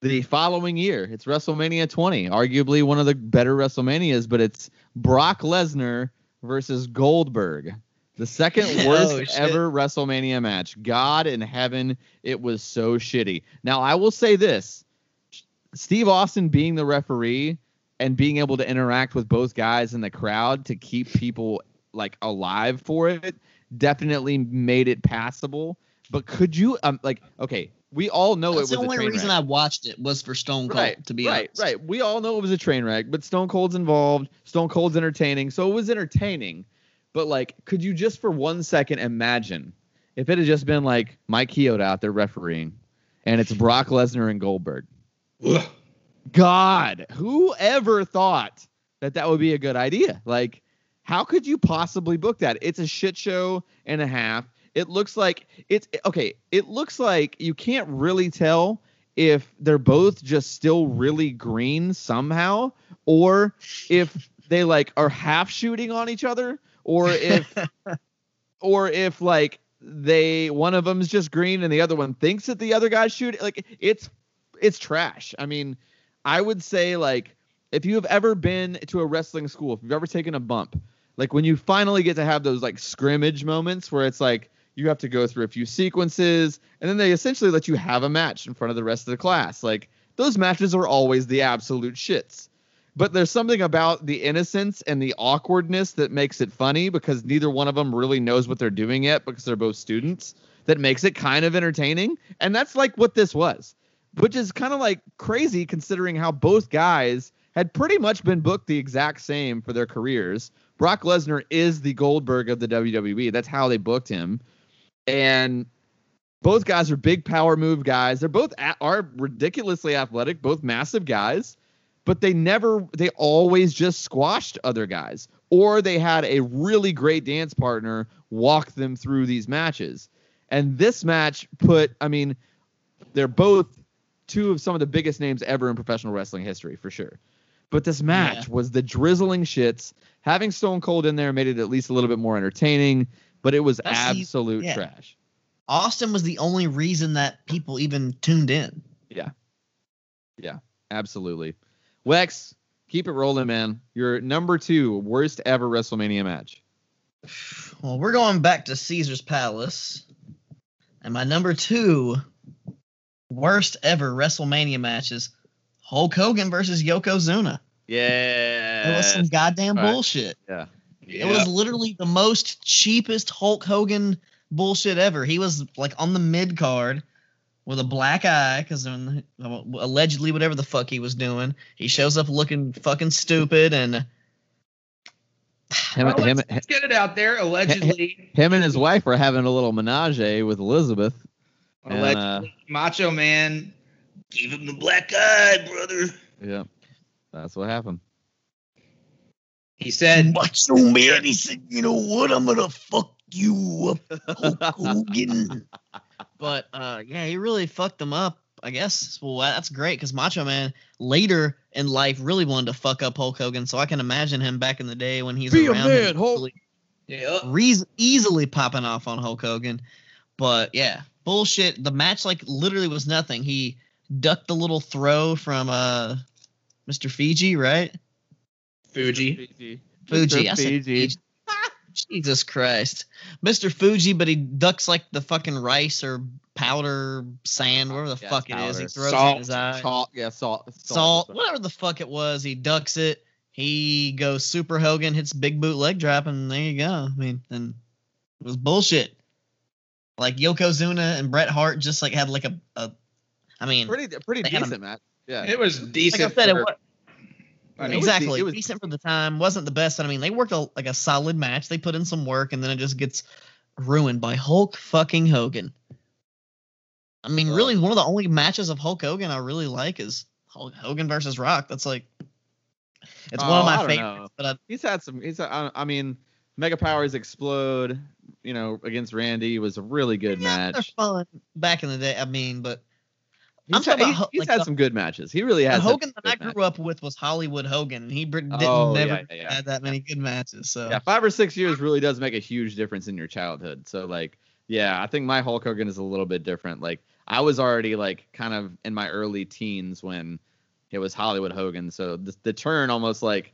the following year. It's WrestleMania 20, arguably one of the better WrestleManias, but it's Brock Lesnar versus Goldberg. The second Oh, worst shit. ever WrestleMania match. God in heaven, it was so shitty. Now I will say this: Steve Austin being the referee and being able to interact with both guys in the crowd to keep people like alive for it definitely made it passable. But could you um like okay, we all know That's it the was a only train reason wreck. I watched it was for Stone Cold. right, to be right, honest, right. We all know it was a train wreck, but Stone Cold's involved. Stone Cold's entertaining, so it was entertaining. But like, could you just for one second imagine if it had just been like Mike Chioda out there refereeing, and it's Brock Lesnar and Goldberg? Ugh. God, who ever thought that that would be a good idea? Like, how could you possibly book that? It's a shit show and a half. It looks like it's okay. It looks like you can't really tell if they're both just still really green somehow, or if they like are half shooting on each other, or if or if like they one of them's just green and the other one thinks that the other guy's shooting. Like it's it's trash. I mean, I would say like if you have ever been to a wrestling school, if you've ever taken a bump, like when you finally get to have those like scrimmage moments where it's like you have to go through a few sequences and then they essentially let you have a match in front of the rest of the class. Like those matches are always the absolute shits. But there's something about the innocence and the awkwardness that makes it funny because neither one of them really knows what they're doing yet because they're both students that makes it kind of entertaining. And that's like what this was, which is kind of like crazy considering how both guys had pretty much been booked the exact same for their careers. Brock Lesnar is the Goldberg of the WWE. That's how they booked him. And both guys are big power move guys. They're both a- are ridiculously athletic, both massive guys, but they never they always just squashed other guys or they had a really great dance partner walk them through these matches. And this match put I mean they're both two of some of the biggest names ever in professional wrestling history for sure. But this match was the drizzling shits. Having Stone Cold in there made it at least a little bit more entertaining, but it was absolute yeah. trash. Austin was the only reason that people even tuned in. Yeah. Yeah, absolutely. Wex, keep it rolling, man. Your number two worst ever WrestleMania match. Well, we're going back to Caesar's Palace, and my number two worst ever WrestleMania matches: Hulk Hogan versus Yokozuna. Yeah. It was some goddamn right. bullshit. Yeah. It was literally the most cheapest Hulk Hogan bullshit ever. He was like on the mid card with a black eye because allegedly whatever the fuck he was doing, he shows up looking fucking stupid and Him, Well, him, let's, let's get it out there. Allegedly, him and his wife were having a little menage with Elizabeth. And, uh, Macho Man gave him the black eye, brother. Yeah. That's what happened. He said, Macho Man. He said, "You know what? I'm gonna fuck you up, Hulk Hogan." but uh, yeah, he really fucked him up. I guess. Well, that's great because Macho Man later in life really wanted to fuck up Hulk Hogan. So I can imagine him back in the day when he's Be a around, man, him Hulk. really- "Yeah, reas easily popping off on Hulk Hogan. But yeah, bullshit. The match like literally was nothing. He ducked the little throw from uh Mr. Fiji, right? Fuji." Fuji. Mr. I said Fiji. Fiji. Jesus Christ, Mr. Fuji, but he ducks like the fucking rice or powder sand, whatever the Yeah, fuck it is. He powder. throws it Salt, in his eye. Salt, yeah, salt, Salt, whatever the fuck it was. He ducks it. He goes super Hogan, hits big boot leg drop, and there you go. I mean, and it was bullshit. Like Yokozuna and Bret Hart just like had like a, a I mean, Pretty, pretty They had 'em- decent, Matt. Yeah. It was decent. like decent. I said, it for- was, I mean, it was exactly it was- decent for the time. wasn't the best. I mean, they worked a, like a solid match. They put in some work, and then it just gets ruined by Hulk fucking Hogan. I mean, really, one of the only matches of Hulk Hogan I really like is Hulk Hogan versus Rock. That's like, it's one Oh, of I my favorites. know. But I, He's had some. He's. I, I mean, Mega Powers explode. You know, against Randy was a really good yeah, they're match. fun back in the day. I mean, but He's, had, about he- he's like had the- some good matches. He really has. Hogan that I grew up with was Hollywood Hogan. He didn't Oh, never yeah, yeah. had that many good matches. So Yeah, five or six years really does make a huge difference in your childhood. So like, yeah, I think my Hulk Hogan is a little bit different. Like I was already like kind of in my early teens when it was Hollywood Hogan. So the, the turn almost like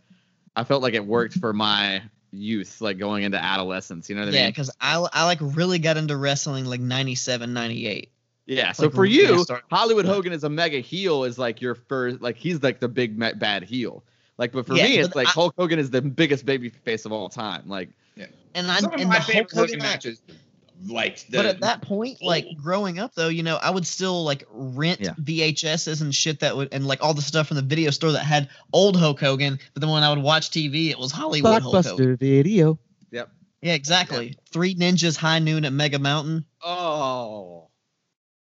I felt like it worked for my youth, like going into adolescence. You know what I mean yeah, because I I like really got into wrestling like 97, 98. Yeah. So like, for you you, start- Hollywood yeah. Hogan is a mega heel. Is like your first, like he's like the big ma- bad heel. Like, but for Yeah, me, but it's like I- Hulk Hogan is the biggest baby face of all time. Like, yeah. And I some of and my the Hulk Hogan Hogan matches, like the, But at that point, oh. like growing up though, you know, I would still like rent Yeah. VHSs and shit that would and like all the stuff from the video store that had old Hulk Hogan. But then when I would watch TV, it was Hollywood Hulk Hogan. video. Yep. Yeah, exactly. Three Ninjas High Noon at Mega Mountain. Oh,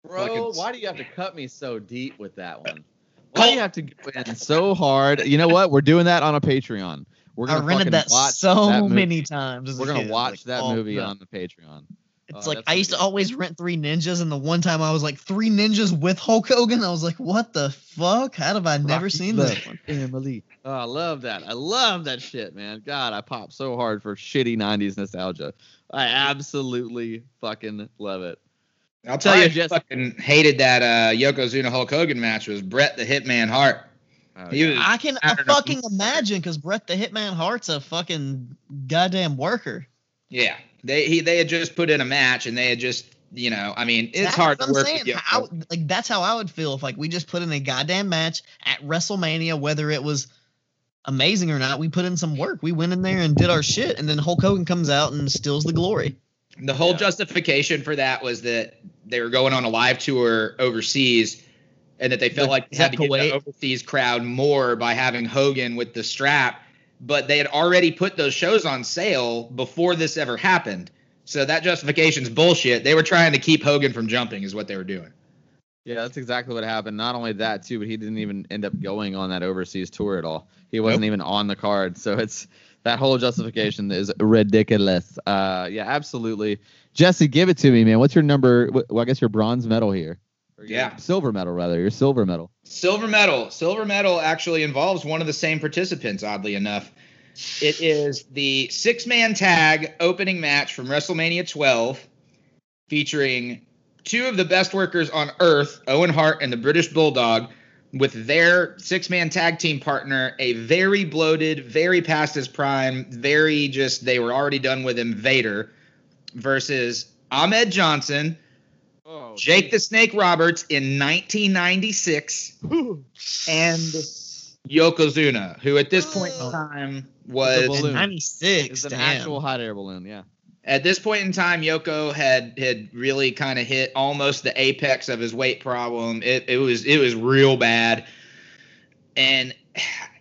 bro, why do you have to cut me so deep with that one? Why do you have to go in so hard? You know what? We're doing that on a Patreon. We're gonna rented that so that many times. We're gonna kid. watch Like, that oh, movie no. on the Patreon. It's Oh, like I used to always rent Three Ninjas, and the one time I was like Three Ninjas with Hulk Hogan. I was like, what the fuck? How have I never Rocky seen this one? Emily. Oh, I love that. I love that shit, man. God, I pop so hard for shitty '90s nostalgia. I absolutely fucking love it. I'll tell All you, right, who fucking hated that uh, Yokozuna Hulk Hogan match was Bret the Hitman Hart. Oh, He was- I can I I don't know. fucking imagine because Bret the Hitman Hart's a fucking goddamn worker. Yeah, they he they had just put in a match and they had just you know I mean it's That's hard to I'm work with Yoko. How- like that's how I would feel if like we just put in a goddamn match at WrestleMania, whether it was amazing or not. We put in some work. We went in there and did our shit, and then Hulk Hogan comes out and steals the glory. The whole Yeah. justification for that was that they were going on a live tour overseas, and that they felt like they had to get Kuwait? the overseas crowd more by having Hogan with the strap. But they had already put those shows on sale before this ever happened. So that justification's bullshit. They were trying to keep Hogan from jumping, is what they were doing. Yeah, that's exactly what happened. Not only that too, but he didn't even end up going on that overseas tour at all. He wasn't Nope. even on the card. So it's that whole justification is ridiculous. Uh, yeah, absolutely. Jesse, give it to me, man. What's your number? Well, I guess your bronze medal here. Yeah. silver medal rather. Your silver medal. Silver medal. Silver medal actually involves one of the same participants, oddly enough. It is the six man tag opening match from WrestleMania 12, featuring two of the best workers on earth, Owen Hart and the British Bulldog, with their six man tag team partner, a very bloated, very past his prime, very just, they were already done with him, Vader, versus Ahmed Johnson, Oh, Jake the Snake Roberts in 1996 and Yokozuna, who at this point in Oh. time The was balloon. And 96, It's an damn. actual hot air balloon. Yeah. At this point in time Yoko had had really kind of hit almost the apex of his weight problem. It it was it was real bad. And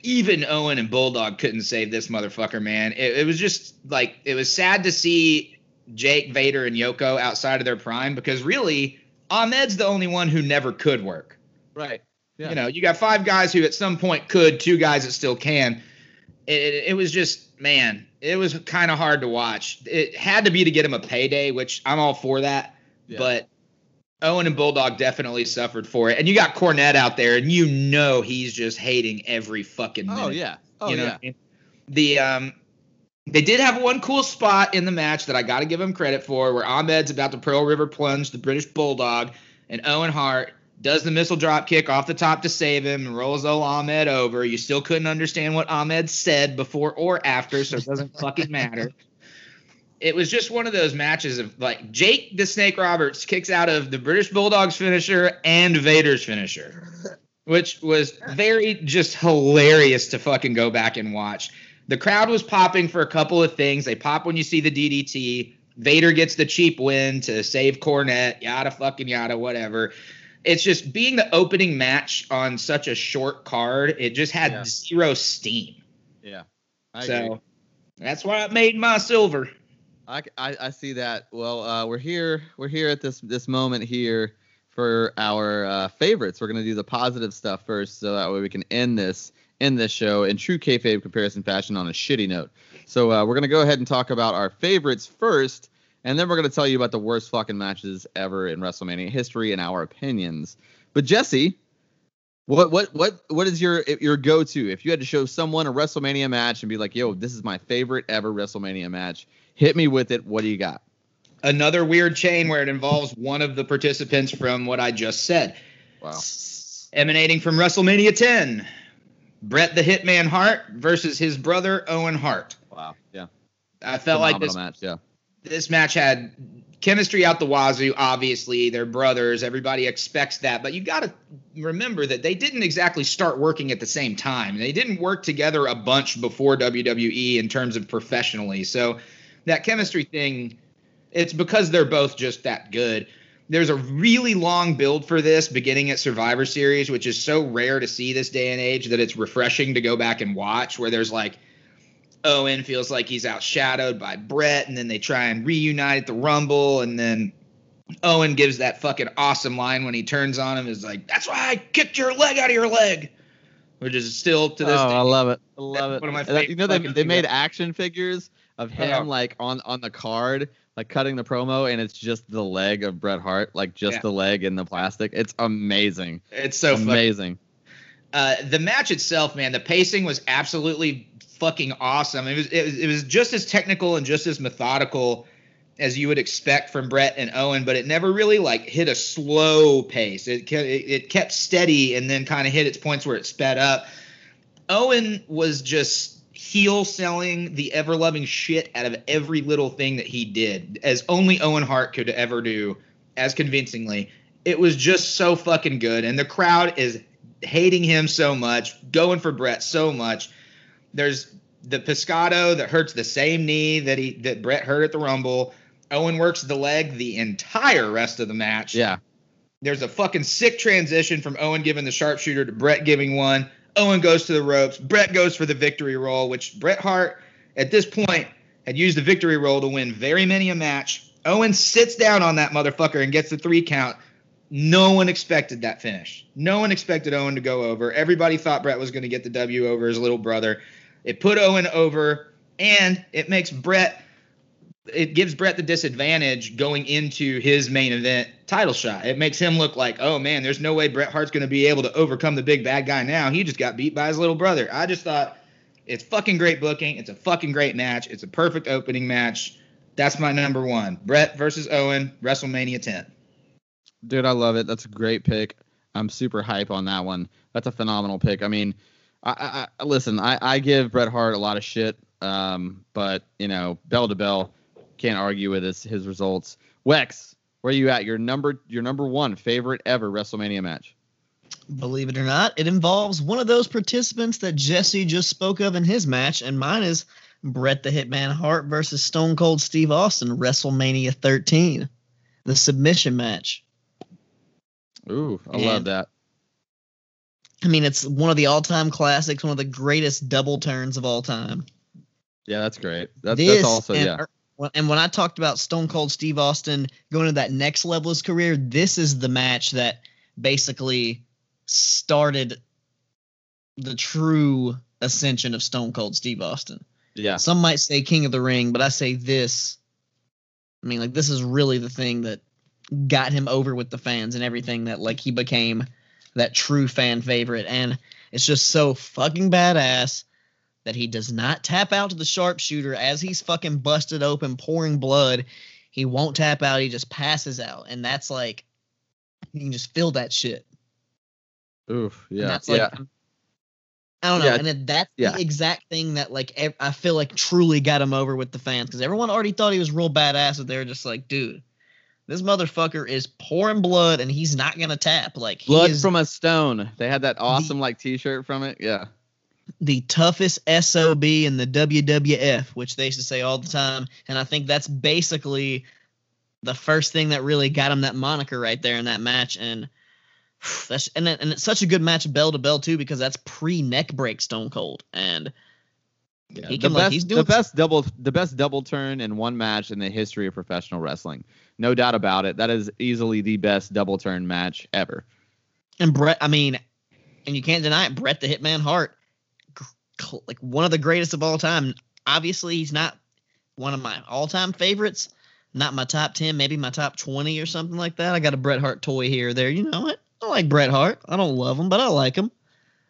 even Owen and Bulldog couldn't save this motherfucker, man. It, it was just like it was sad to see Jake, Vader, and Yoko outside of their prime because really Ahmed's the only one who never could work. Right. Yeah. You know, you got five guys who at some point could, two guys that still can. It, it, it was just, man, it was kind of hard to watch. It had to be to get him a payday, which I'm all for that. Yeah. But Owen and Bulldog definitely suffered for it. And you got Cornette out there, and you know he's just hating every fucking minute. Oh yeah. Oh you know yeah. I mean? The um they did have one cool spot in the match that I got to give him credit for, where Ahmed's about to Pearl River plunge the British Bulldog, and Owen Hart does the missile drop kick off the top to save him and rolls old Ahmed over. You still couldn't understand what Ahmed said before or after, so it doesn't fucking matter. it was just one of those matches of like Jake the Snake Roberts kicks out of the British Bulldogs finisher and Vader's finisher, which was very just hilarious to fucking go back and watch. The crowd was popping for a couple of things. They pop when you see the DDT. Vader gets the cheap win to save Cornette, yada fucking yada, whatever. It's just being the opening match on such a short card, it just had Yeah. zero steam. Yeah. I so agree. that's why I made my silver. I, I, I see that. Well, uh, we're here. We're here at this this moment here for our uh, favorites. We're gonna do the positive stuff first, so that way we can end this end this show in true kayfabe comparison fashion on a shitty note. So uh, we're gonna go ahead and talk about our favorites first, and then we're gonna tell you about the worst fucking matches ever in WrestleMania history and our opinions. But Jesse, what what what what is your your go to if you had to show someone a WrestleMania match and be like, yo, this is my favorite ever WrestleMania match? Hit me with it. What do you got? Another weird chain where it involves one of the participants from what I just said. Wow. Emanating from WrestleMania 10, Bret the Hitman Hart versus his brother Owen Hart. Wow. Yeah. I felt like Phenomenal this match. Yeah. This match had chemistry out the wazoo. Obviously, they're brothers. Everybody expects that, but you got to remember that they didn't exactly start working at the same time. They didn't work together a bunch before WWE in terms of professionally. So that chemistry thing, it's because they're both just that good. There's a really long build for this beginning at Survivor Series, which is so rare to see this day and age that it's refreshing to go back and watch. Where there's like Owen feels like he's outshadowed by Bret, and then they try and reunite at the Rumble, and then Owen gives that fucking awesome line when he turns on him is like, "That's why I kicked your leg out of your leg," which is still to Oh, day, I love it. I love it. one of my that- you know they favorite they made action figures of him like on on the card, like cutting the promo, and it's just the leg of Bret Hart, like just Yeah. the leg in the plastic. It's amazing. It's so amazing. Uh, the match itself, man, the pacing was absolutely fucking awesome. It was, it was it was just as technical and just as methodical as you would expect from Bret and Owen, but it never really like hit a slow pace. It it kept steady and then kind of hit its points where it sped up. Owen was just heel selling the ever loving shit out of every little thing that he did, as only Owen Hart could ever do, as convincingly. It was just so fucking good, and the crowd is hating him so much, going for Bret so much. There's the pescado that hurts the same knee that he that Bret hurt at the Rumble. Owen works the leg the entire rest of the match. Yeah. There's a fucking sick transition from Owen giving the sharpshooter to Bret giving one. Owen goes to the ropes. Bret goes for the victory roll, which Bret Hart at this point had used the victory roll to win very many a match. Owen sits down on that motherfucker and gets the three count. No one expected that finish. No one expected Owen to go over. Everybody thought Bret was going to get the W over his little brother. It put Owen over, and it makes Bret. It gives Bret the disadvantage going into his main event title shot. It makes him look like, oh man, there's no way Bret Hart's going to be able to overcome the big bad guy now. He just got beat by his little brother. I just thought it's fucking great booking. It's a fucking great match. It's a perfect opening match. That's my number one. Bret versus Owen, WrestleMania 10. Dude, I love it. That's a great pick. I'm super hype on that one. That's a phenomenal pick. I mean, I, I, listen. I, I give Bret Hart a lot of shit, um, but you know, bell to bell, can't argue with his his results. Wex, where are you at? Your number your number one favorite ever WrestleMania match. Believe it or not, it involves one of those participants that Jesse just spoke of in his match, and mine is Bret the Hitman Hart versus Stone Cold Steve Austin, WrestleMania 13, the submission match. Ooh, I love that. I mean, it's one of the all-time classics, one of the greatest double turns of all time. Yeah, that's great. That's this that's also and, yeah. and when I talked about Stone Cold Steve Austin going to that next level of his career, this is the match that basically started the true ascension of Stone Cold Steve Austin. Yeah. Some might say King of the Ring, but I say this. I mean, like this is really the thing that got him over with the fans and everything that like he became that true fan favorite and it's just so fucking badass that he does not tap out to the sharpshooter as he's fucking busted open pouring blood he won't tap out he just passes out and that's like you can just feel that shit Oof. and Yeah. that's like yeah. I don't know, Yeah. and it, that's Yeah. the exact thing that like ev- I feel like truly got him over with the fans because everyone already thought he was real badass, but they were just like, dude, this motherfucker is pouring blood and he's not gonna tap. Like Blood from a stone. They had that awesome like T-shirt from it. Yeah. the toughest SOB in the WWF, which they used to say all the time, and I think that's basically the first thing that really got him that moniker right there in that match. And that's and and it's such a good match bell to bell too because that's pre neck break Stone Cold and. Yeah, He the can, like, best, he's the best double, the best double turn in one match in the history of professional wrestling. No doubt about it. That is easily the best double turn match ever. And Bret, I mean, and you can't deny it. Bret the Hitman Hart, like one of the greatest of all time. Obviously, he's not one of my all-time favorites. Not my top ten, maybe my top twenty or something like that. I got a Bret Hart toy here or there. You know what? I like Bret Hart. I don't love him, but I like him.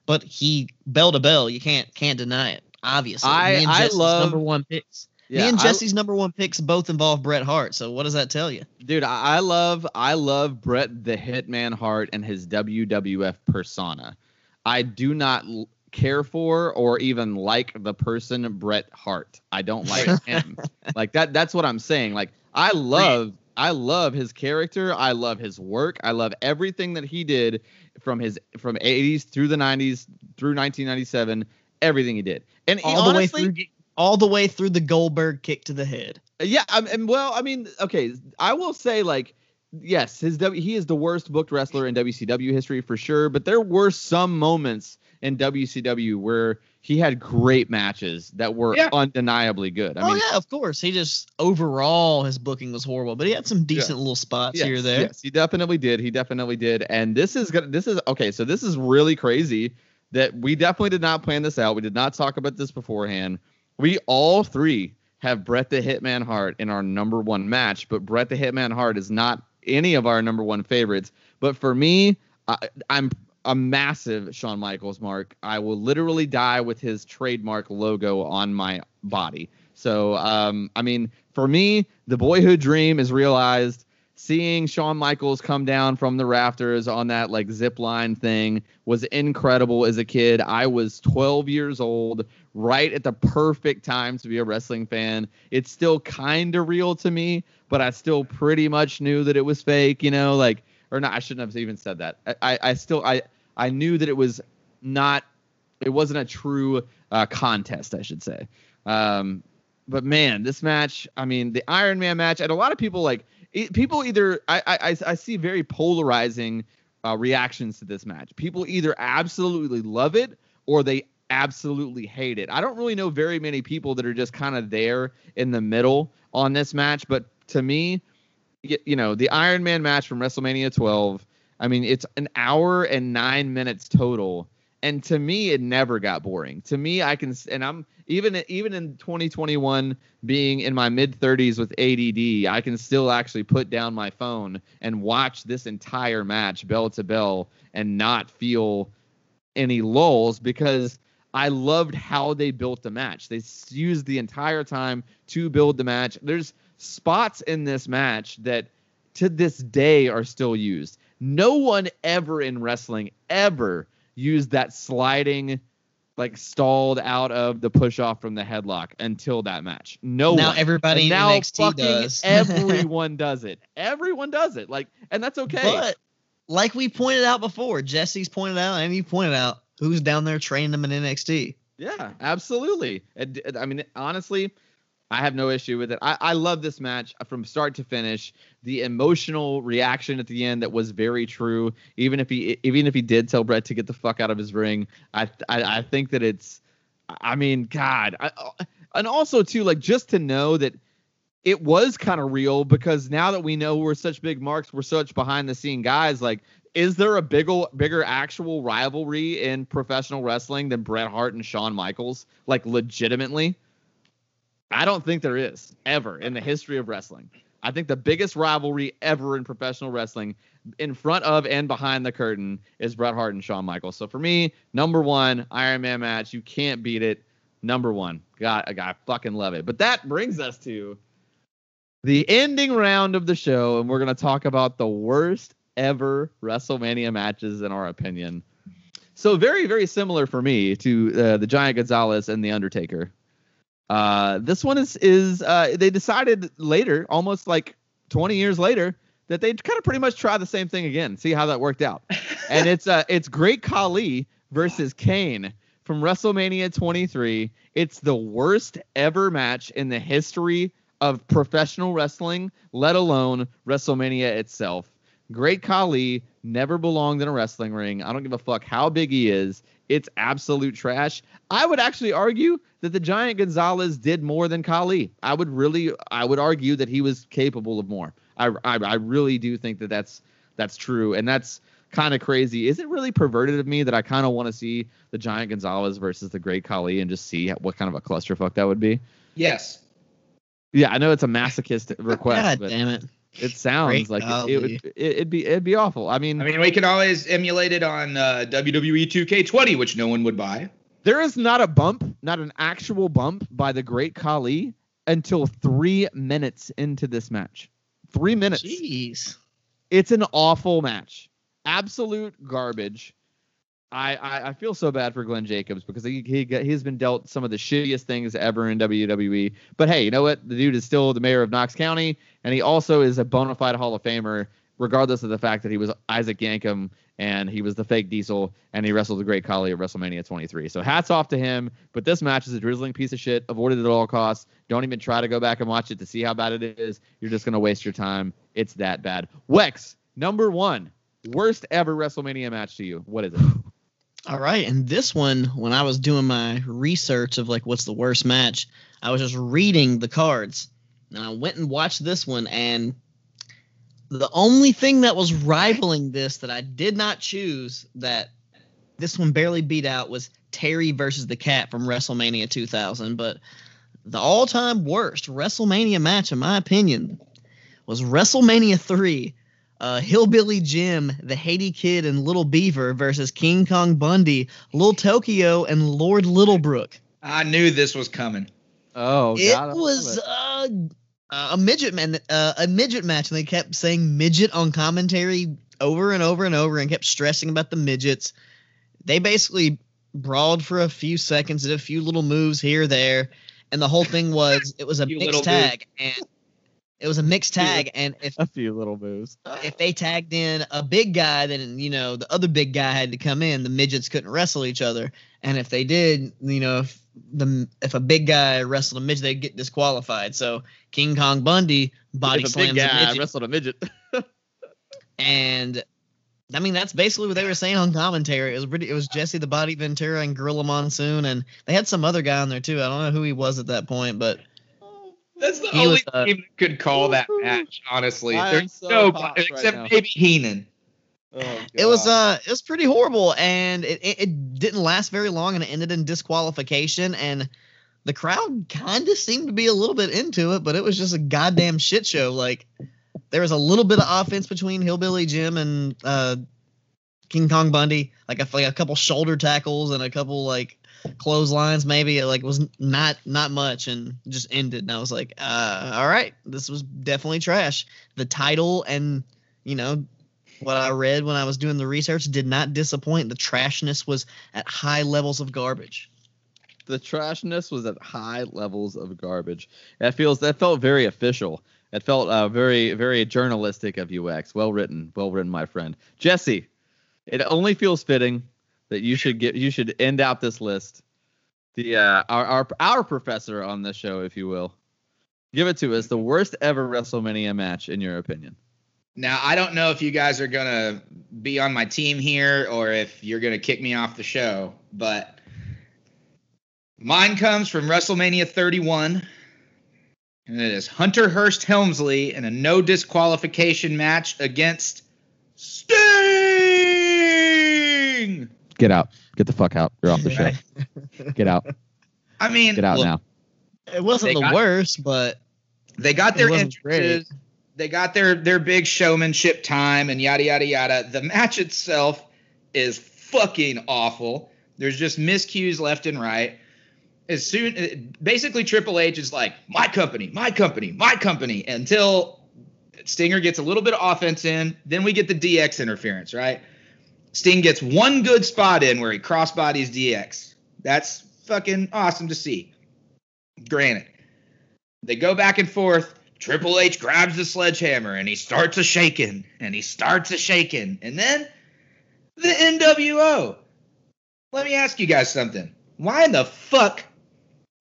But he bell to bell, you can't can't deny it. Obviously, I- I love- number one picks. Yeah, me and I- Jesse's number one picks both involve Bret Hart. So what does that tell you? dude, I, I love, I love Bret the Hitman Hart and his WWF persona. I do not l- care for or even like the person Bret Hart. I don't like him. Like that. That's what I'm saying. Like I love, I love his character. I love his work. I love everything that he did from his from 80s through the 90s through 1997. Everything he did, and he All the way honestly- through, all the way through the Goldberg kick to the head. Yeah, I and well, I mean, okay, I will say like yes, his W he is the worst booked wrestler in WCW history for sure, but there were some moments in WCW where he had great matches that were Yeah. undeniably good. I oh mean, yeah, of course. He just overall his booking was horrible, but he had some decent little spots yes, here or there. Yes, he definitely did. He definitely did. And this is gonna this is okay, so this is really crazy that we definitely did not plan this out. We did not talk about this beforehand. We all three have Bret the Hitman Hart in our number one match, but Bret the Hitman Hart is not any of our number one favorites. But for me, I, I'm a massive Shawn Michaels mark. I will literally die with his trademark logo on my body. So, um, I mean, for me, the boyhood dream is realized. Seeing Shawn Michaels come down from the rafters on that like zip line thing was incredible as a kid. I was 12 years old, right at the perfect time to be a wrestling fan. It's still kind of real to me, but I still pretty much knew that it was fake, you know, like or not. I shouldn't have even said that. I, I, I still I I knew that it was not. It wasn't a true uh, contest, I should say. Um, but man, this match. I mean, the Iron Man match, and a lot of people like it, people either. I I I- see very polarizing uh, reactions to this match. People either absolutely love it or they absolutely hate it. I don't really know very many people that are just kind of there in the middle on this match, but to me, you know, the Iron Man match from WrestleMania 12, I mean, it's an hour and 9 minutes total. And to me it never got boring. To me I can and I'm even even in 2021 being in my mid 30s with ADD, I can still actually put down my phone and watch this entire match bell to bell and not feel any lulls because I loved how they built the match. They used the entire time to build the match. There's spots in this match that to this day are still used. No one ever in wrestling ever used that sliding like stalled out of the push off from the headlock until that match. No now one. everybody And now NXT fucking does. everyone does it. Everyone does it. Like and that's okay. But like we pointed out before, Jesse's pointed out, and you pointed out who's down there training them in NXT. Yeah, absolutely. I mean, honestly, I have no issue with it. I, I love this match from start to finish. The emotional reaction at the end that was very true. Even if he even if he did tell Bret to get the fuck out of his ring, I I, I think that it's. I mean, God, I, and also too, like just to know that it was kind of real because now that we know we're such big marks, we're such behind the scene guys. Like, is there a bigger, bigger actual rivalry in professional wrestling than Bret Hart and Shawn Michaels? Like, legitimately, I don't think there is ever in the history of wrestling. I think the biggest rivalry ever in professional wrestling, in front of and behind the curtain, is Bret Hart and Shawn Michaels. So for me, number one Iron Man match, you can't beat it. Number one, God, I fucking love it. But that brings us to the ending round of the show, and we're gonna talk about the worst ever WrestleMania matches in our opinion. So very, very similar for me to uh, the Giant Gonzalez and the Undertaker. Uh, this one is is uh, they decided later, almost like 20 years later, that they'd kind of pretty much try the same thing again, see how that worked out. and it's uh it's Great Khali versus Kane from WrestleMania 23. It's the worst ever match in the history of professional wrestling, let alone WrestleMania itself. Great Khali never belonged in a wrestling ring. I don't give a fuck how big he is. It's absolute trash. I would actually argue that the Giant Gonzalez did more than Khali. I would really, I would argue that he was capable of more. I, I, I really do think that that's that's true, and that's kind of crazy. Is it really perverted of me that I kind of want to see the Giant Gonzalez versus the Great Khali and just see what kind of a clusterfuck that would be? Yes. Yeah, I know it's a masochist request, God but damn it. It sounds Great like it, it would it, it'd be it'd be awful. I mean, I mean, we could always emulate it on uh, WWE 2K20, which no one would buy. there is not a bump, not an actual bump by the Great Khali until three minutes into this match. Three minutes. Jeez. It's an awful match. Absolute garbage. I, I, I feel so bad for Glenn Jacobs because he, he he's been dealt some of the shittiest things ever in WWE. But hey, you know what? The dude is still the mayor of Knox County, and he also is a bona fide Hall of Famer, regardless of the fact that he was Isaac Yankem and he was the fake Diesel and he wrestled the Great Khali at WrestleMania 23. So hats off to him. But this match is a drizzling piece of shit. Avoid it at all costs. Don't even try to go back and watch it to see how bad it is. You're just gonna waste your time. It's that bad. Wex, number one, worst ever WrestleMania match to you. What is it? All right, and this one, when I was doing my research of like what's the worst match, I was just reading the cards, and I went and watched this one, and the only thing that was rivaling this that I did not choose that this one barely beat out was Terri versus the Kat from WrestleMania 2000, but the all-time worst WrestleMania match, in my opinion, was WrestleMania 3 uh, Hillbilly Jim, the Haiti Kid, and Little Beaver versus King Kong Bundy, Lil Tokyo, and Lord Littlebrook. I knew this was coming. Oh, it God, I was it. uh, a midget man, uh, a midget match, and they kept saying midget on commentary over and over and over, and kept stressing about the midgets. They basically brawled for a few seconds, did a few little moves here, there, and the whole thing was it was a Few mixed little tag, and it was a mixed tag, and if a few little moves. if they tagged in a big guy, then you know the other big guy had to come in. The midgets couldn't wrestle each other, and if they did, you know, if the if a big guy wrestled a midget, they'd get disqualified. So King Kong Bundy body If a big slams a guy midget, wrestled a midget. and I mean that's basically what they were saying on commentary. It was pretty. It was Jesse the Body Ventura and Gorilla Monsoon, and they had some other guy on there too. I don't know who he was at that point, but That's the He only was, uh, team that could call that match, honestly. I There's so no popped right except now. maybe Heenan. Oh, it was uh it was pretty horrible and it, it, it didn't last very long and it ended in disqualification and the crowd kind of seemed to be a little bit into it but it was just a goddamn shit show like there was a little bit of offense between hillbilly jim and uh king kong bundy like a, like a couple shoulder tackles and a couple like clotheslines maybe it like was not not much and just ended and i was like uh all right this was definitely trash the title and you know what I read when I was doing the research did not disappoint. The trashness was at high levels of garbage. the trashness was at high levels of garbage. That feels that felt very official. It felt uh, very very journalistic of UX. Well written, well written, my friend Jesse. It only feels fitting that you should get you should end out this list. The uh, our our our professor on this show, if you will, give it to us. The worst ever WrestleMania match in your opinion. Now I don't know if you guys are gonna be on my team here or if you're gonna kick me off the show, but mine comes from WrestleMania 31, and it is Hunter Hearst Helmsley in a no disqualification match against. Get out. Get the fuck out. You're off the show. Get out. I mean, Get out look, now. It wasn't They the got- worst, but They got their wasn't great. entrances. They got their their big showmanship time and yada yada yada. The match itself is fucking awful. There's just miscues left and right. As soon, basically, Triple H is like, "My company, my company, my company," until Stinger gets a little bit of offense in. Then we get the DX interference, right? Sting gets one good spot in where he crossbodies DX. That's fucking awesome to see. Granted, they go back and forth. Triple H grabs the sledgehammer and he starts a shaking and he starts a shaking. And then the NWO. Let me ask you guys something. Why in the fuck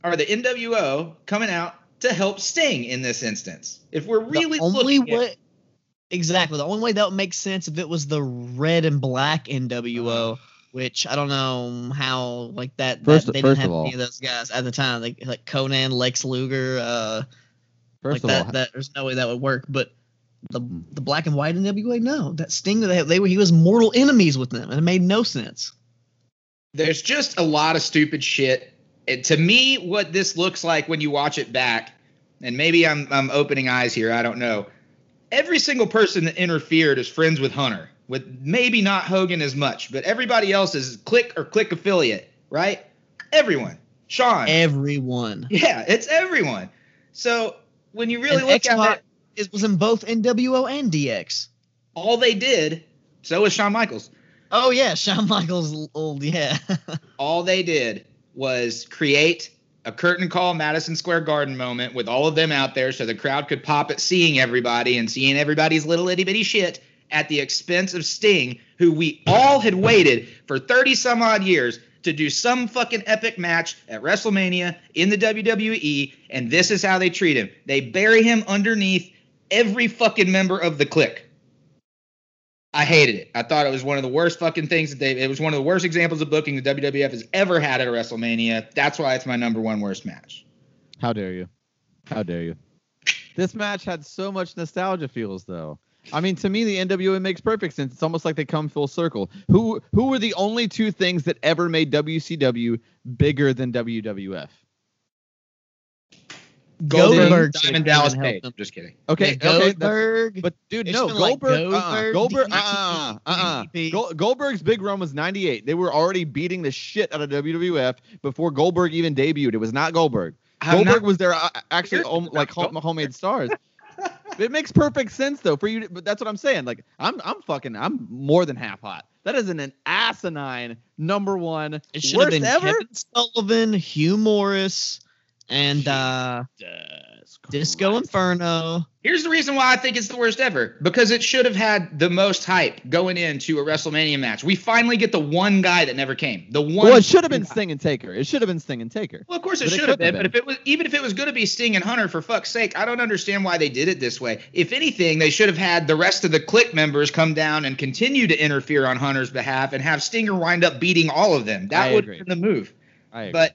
are the NWO coming out to help Sting in this instance? If we're really the only looking at- way, exactly the only way that would make sense if it was the red and black NWO, which I don't know how like that. First- that, they first didn't of have all- any of those guys at the time, like like Konnan, Lex Luger, uh, First like of that. all, that there's no way that would work, but. The, Hmm. the black and white NWA, no, that Sting, they, they were he was mortal enemies with them, and it made no sense. there's just a lot of stupid shit. It, to me, what this looks like when you watch it back, and maybe I'm I'm opening eyes here, I don't know. Every single person that interfered is friends with Hunter, with maybe not Hogan as much, but everybody else is clique or clique affiliate, right? Everyone. Shawn. Everyone. yeah, it's everyone. So when you really And look X-Pac at it, It was in both NWO and DX. all they did, so was Shawn Michaels. Oh yeah, Shawn Michaels old, yeah. all they did was create a curtain call Madison Square Garden moment with all of them out there so the crowd could pop at seeing everybody and seeing everybody's little itty bitty shit at the expense of Sting, who we all had waited for 30 some odd years to do some fucking epic match at WrestleMania in the WWE, and this is how they treat him. They bury him underneath every fucking member of the clique. I hated it. I thought it was one of the worst fucking things that they. It was one of the worst examples of booking the WWF has ever had at a WrestleMania. That's why it's my number one worst match. How dare you? How dare you? This match had so much nostalgia feels though. I mean, to me, the NWA makes perfect sense. It's almost like they come full circle. Who who were the only two things that ever made WCW bigger than WWF? Goldberg Diamond Dallas Page. them. Just kidding. Okay, Yeah, okay, Goldberg. but dude, no, should've like Goldberg, uh, Goldberg, Goldberg, uh, uh, uh, Goldberg's big run was '98. They were already beating the shit out of WWF before Goldberg even debuted. It was not Goldberg. I'm Goldberg not- was their uh, actually about like home, Goldberg. homemade stars. it makes perfect sense though for you. To, but that's what I'm saying. Like I'm I'm fucking I'm more than half hot. That is an, an asinine number one It should have been ever. Kevin Sullivan, Hugh Morrus, and uh, Disco Inferno. Here's the reason why I think it's the worst ever. Because it should have had the most hype going into a WrestleMania match. We finally get the one guy that never came. The one. Well, it should have been guy. Sting and Taker. It should have been Sting and Taker. Well, of course it But it should have couldn't been, but if it was even if it was going to be Sting and Hunter, for fuck's sake, I don't understand why they did it this way. If anything, they should have had the rest of the clique members come down and continue to interfere on Hunter's behalf and have Stinger wind up beating all of them. That I would agree. have been the move. I agree. But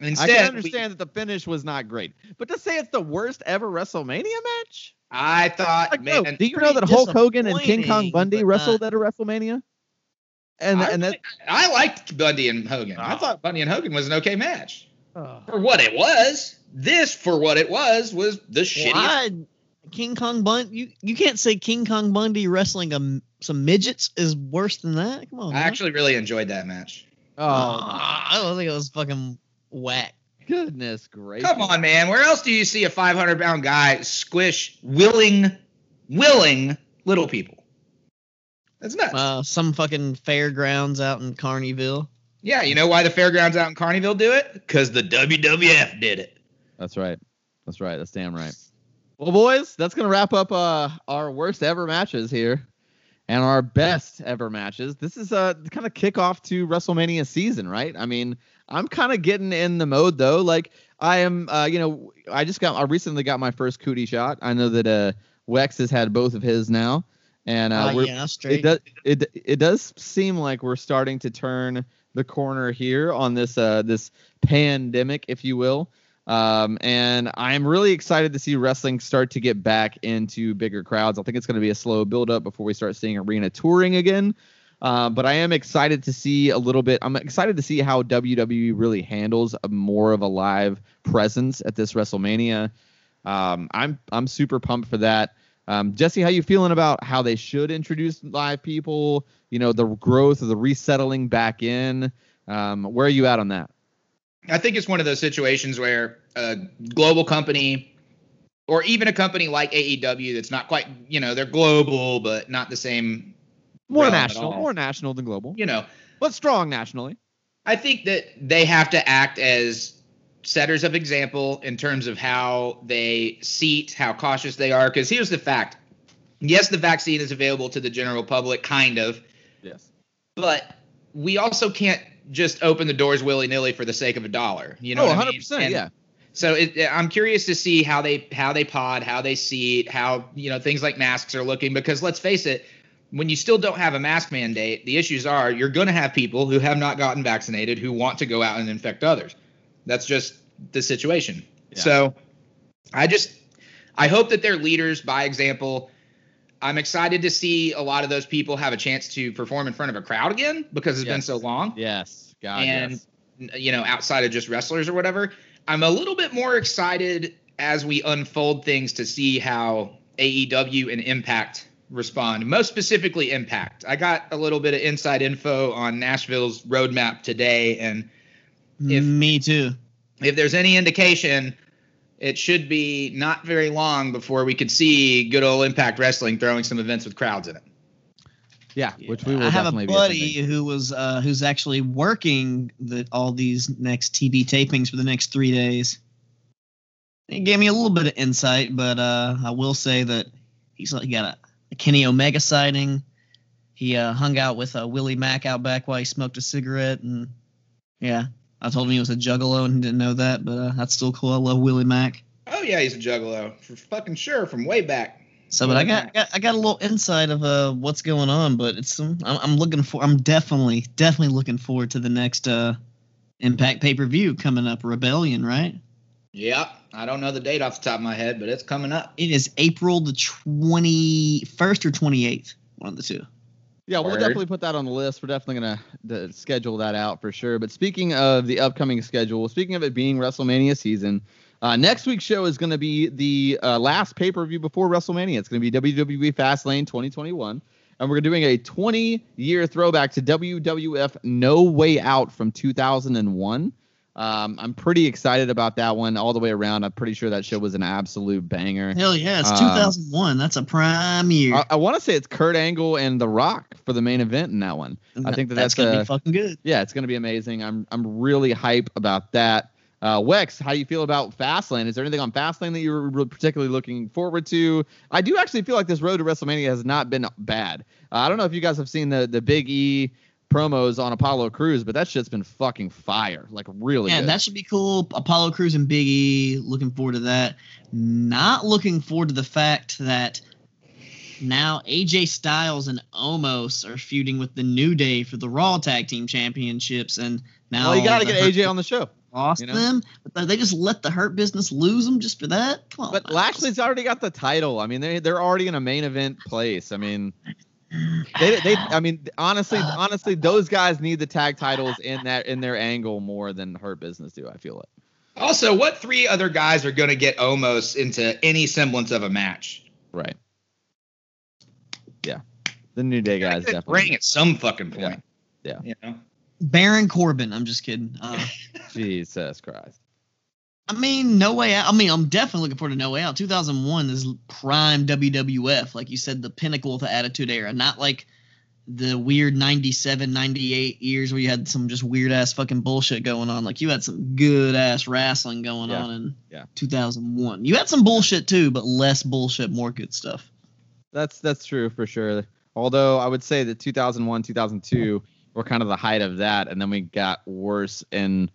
I instead, can we- understand that the finish was not great, but to say it's the worst ever WrestleMania match. I thought, Like, no, do you know that Hulk Hogan and King Kong Bundy wrestled not- at a WrestleMania? And I, and that I liked Bundy and Hogan. I Oh. thought Bundy and Hogan was an okay match for what it was. This, for what it was, was the shittiest. Why? King Kong Bundy. You you can't say King Kong Bundy wrestling a, some midgets is worse than that. Come on. I man. actually really enjoyed that match. oh Ah, I don't think it was fucking whack. goodness gracious! Come on, man. Where else do you see a 500 pound guy squish willing, willing little people? That's nuts. Uh, some fucking fairgrounds out in Carneyville. yeah, you know why the fairgrounds out in Carneyville do it? Because the WWF did it. That's right. That's right. That's damn right. Well, boys, that's gonna wrap up uh, our worst ever matches here, and our best ever matches. This is a kind of kickoff to WrestleMania season, right? I mean, I'm kind of getting in the mode though. Like I am, uh, you know, I just got, I recently got my first cootie shot. I know that uh, Wex has had both of his now, and uh, we're, yeah, it does it it does seem like we're starting to turn the corner here on this uh this pandemic if you will. Um and i'm really excited to see wrestling start to get back into bigger crowds. I think it's going to be a slow build up before we start seeing arena touring again uh, but I am excited to see a little bit. I'm excited to see how WWE really handles a more of a live presence at this WrestleMania. Um, I'm I'm super pumped for that. Um, Jesse, how you feeling about how they should introduce live people? You know, the growth of the resettling back in. Um, where are you at on that? I think it's one of those situations where a global company or even a company like AEW that's not quite, you know, they're global but not the same More national, more national than global, You know, but strong nationally. I think that they have to act as setters of example in terms of how they seat, how cautious they are. Because here's the fact: yes, the vaccine is available to the general public, kind of, Yes. but we also can't just open the doors willy nilly for the sake of a dollar. You know, oh, what I 100 mean? percent. Yeah. So it, I'm curious to see how they how they pod, how they seat, how you know things like masks are looking. Because let's face it, when you still don't have a mask mandate, the issues are you're going to have people who have not gotten vaccinated who want to go out and infect others. That's just the situation. Yeah. So I just I hope that their leaders by example. I'm excited to see a lot of those people have a chance to perform in front of a crowd again because it's been so long Yes. God. And- yes. you know, outside of just wrestlers or whatever. I'm a little bit more excited as we unfold things to see how AEW and Impact respond. Most specifically, Impact. I got a little bit of inside info on Nashville's roadmap today, and If- Me too. if there's any indication, it should be not very long before we could see good old Impact Wrestling throwing some events with crowds in it. Yeah, which we will I have a buddy who was uh, who's actually working the all these next TV tapings for the next three days. He gave me a little bit of insight, but uh, I will say that he's he got a, a Kenny Omega sighting. He uh, hung out with uh, Willie Mack out back while he smoked a cigarette, and yeah, I told him he was a juggalo and he didn't know that, but uh, that's still cool. I love Willie Mack. Oh yeah, he's a juggalo for fucking sure from way back. So, but I got, I got I got a little insight of uh what's going on, but it's um, I'm, I'm looking for I'm definitely definitely looking forward to the next uh Impact pay per view coming up, Rebellion, right? Yep. I don't know the date off the top of my head, but it's coming up. It is April the twenty first or twenty eighth, one of the two. Yeah, we'll Word. definitely put that on the list. We're definitely gonna schedule that out for sure. But speaking of the upcoming schedule, speaking of it being WrestleMania season, uh, next week's show is going to be the uh, last pay per view before WrestleMania. It's going to be WWE Fastlane 2021, and we're doing a 20 year throwback to WWF No Way Out from 2001. Um, I'm pretty excited about that one all the way around. I'm pretty sure that show was an absolute banger. Hell yeah, it's Um, 2001. That's a prime year. I, I want to say it's Kurt Angle and The Rock for the main event in that one. I think that that's, gonna uh, be fucking good. Yeah, it's going to be amazing. I'm I'm really hype about that. Uh, Wex, how do you feel about Fastlane? Is there anything on Fastlane that you're particularly looking forward to? I do actually feel like this road to WrestleMania has not been bad. Uh, I don't know if you guys have seen the the Big E promos on Apollo Crews, but that shit's been fucking fire. Like really Yeah, good. that should be cool. Apollo Crews and Big E. Looking forward to that. Not looking forward to the fact that now AJ Styles and Omos are feuding with the New Day for the Raw Tag Team Championships, and now well, you got to get AJ on the show. lost you know? them. But they just let the Hurt Business lose them just for that. Come on, But Lashley's already got the title. I mean, they they're already in a main event place. I mean, they they I mean, honestly, honestly, those guys need the tag titles in that in their angle more than Hurt Business do. I feel it. Also, what three other guys are going to get Omos into any semblance of a match? Right. Yeah. The New Day guys Get definitely. ring at some fucking point. Yeah. You know. Baron Corbin. I'm just kidding. Uh, Jesus Christ. I mean, No Way Out. I mean, I'm definitely looking forward to No Way Out. 2001 is prime WWF, like you said, the pinnacle of the Attitude Era. Not like the weird 97, 98 years where you had some just weird ass fucking bullshit going on. Like you had some good ass wrestling going Yeah. on in Yeah. 2001. You had some bullshit too, but less bullshit, more good stuff. That's that's true for sure. Although I would say that 2001, 2002 were kind of the height of that, and then we got worse in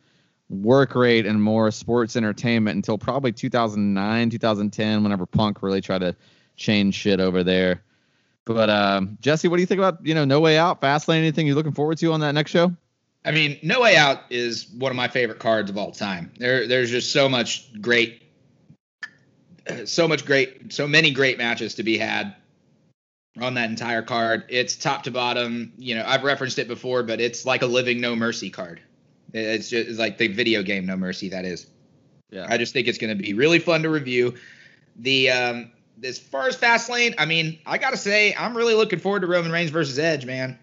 work rate and more sports entertainment until probably 2009, 2010, whenever Punk really tried to change shit over there. But um, Jesse, what do you think about you know No Way Out, Fastlane? Anything you're looking forward to on that next show? I mean, No Way Out is one of my favorite cards of all time. There, there's just so much great, so much great, so many great matches to be had on that entire card. It's top to bottom. You know, I've referenced it before, but it's like a living No Mercy card. It's just it's like the video game No Mercy. That is. Yeah. I just think it's going to be really fun to review. The um, as far as Fastlane, I mean, I gotta say, I'm really looking forward to Roman Reigns versus Edge, man.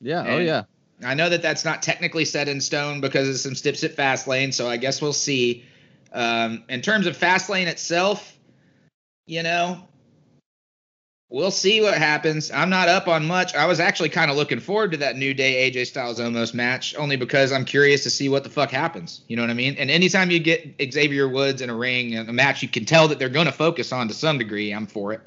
Yeah. Oh yeah. I know that that's not technically set in stone because of some steps at Fastlane, so I guess we'll see. Um, in terms of Fastlane itself, you know, we'll see what happens. I'm not up on much. I was actually kind of looking forward to that New Day AJ Styles Omos match, only because I'm curious to see what the fuck happens. You know what I mean? And anytime you get Xavier Woods in a ring, and a match you can tell that they're going to focus on to some degree, I'm for it.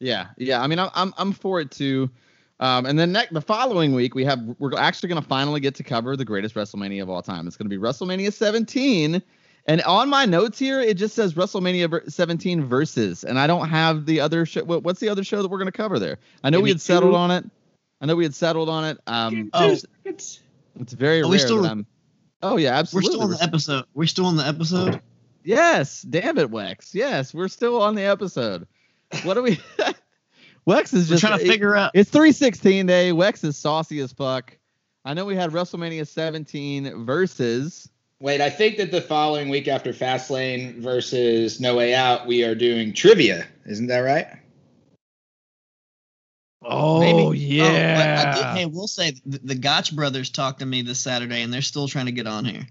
Yeah, yeah. I mean, I'm I'm, I'm for it too. Um, and then next, the following week, we have we're actually going to finally get to cover the greatest WrestleMania of all time. It's going to be WrestleMania 17 and on my notes here, it just says WrestleMania 17 versus, and I don't have the other show. What's the other show that we're going to cover there? I know we had settled on it. I know we had settled on it. Um, oh, it's it's very rare. we still, that I'm, oh yeah, absolutely. We're still on the episode. We're still on the episode. Yes, damn it, Wex. Yes, we're still on the episode. What are we? Wex is just we're trying to figure out. It's 316 day. Wex is saucy as fuck. I know we had WrestleMania 17 versus Wait, I think that the following week after Fastlane versus No Way Out, we are doing trivia. Isn't that right? Oh Maybe. yeah. Oh, did, uh, hey, we'll say the, the Gotch brothers talked to me this Saturday, and they're still trying to get on here.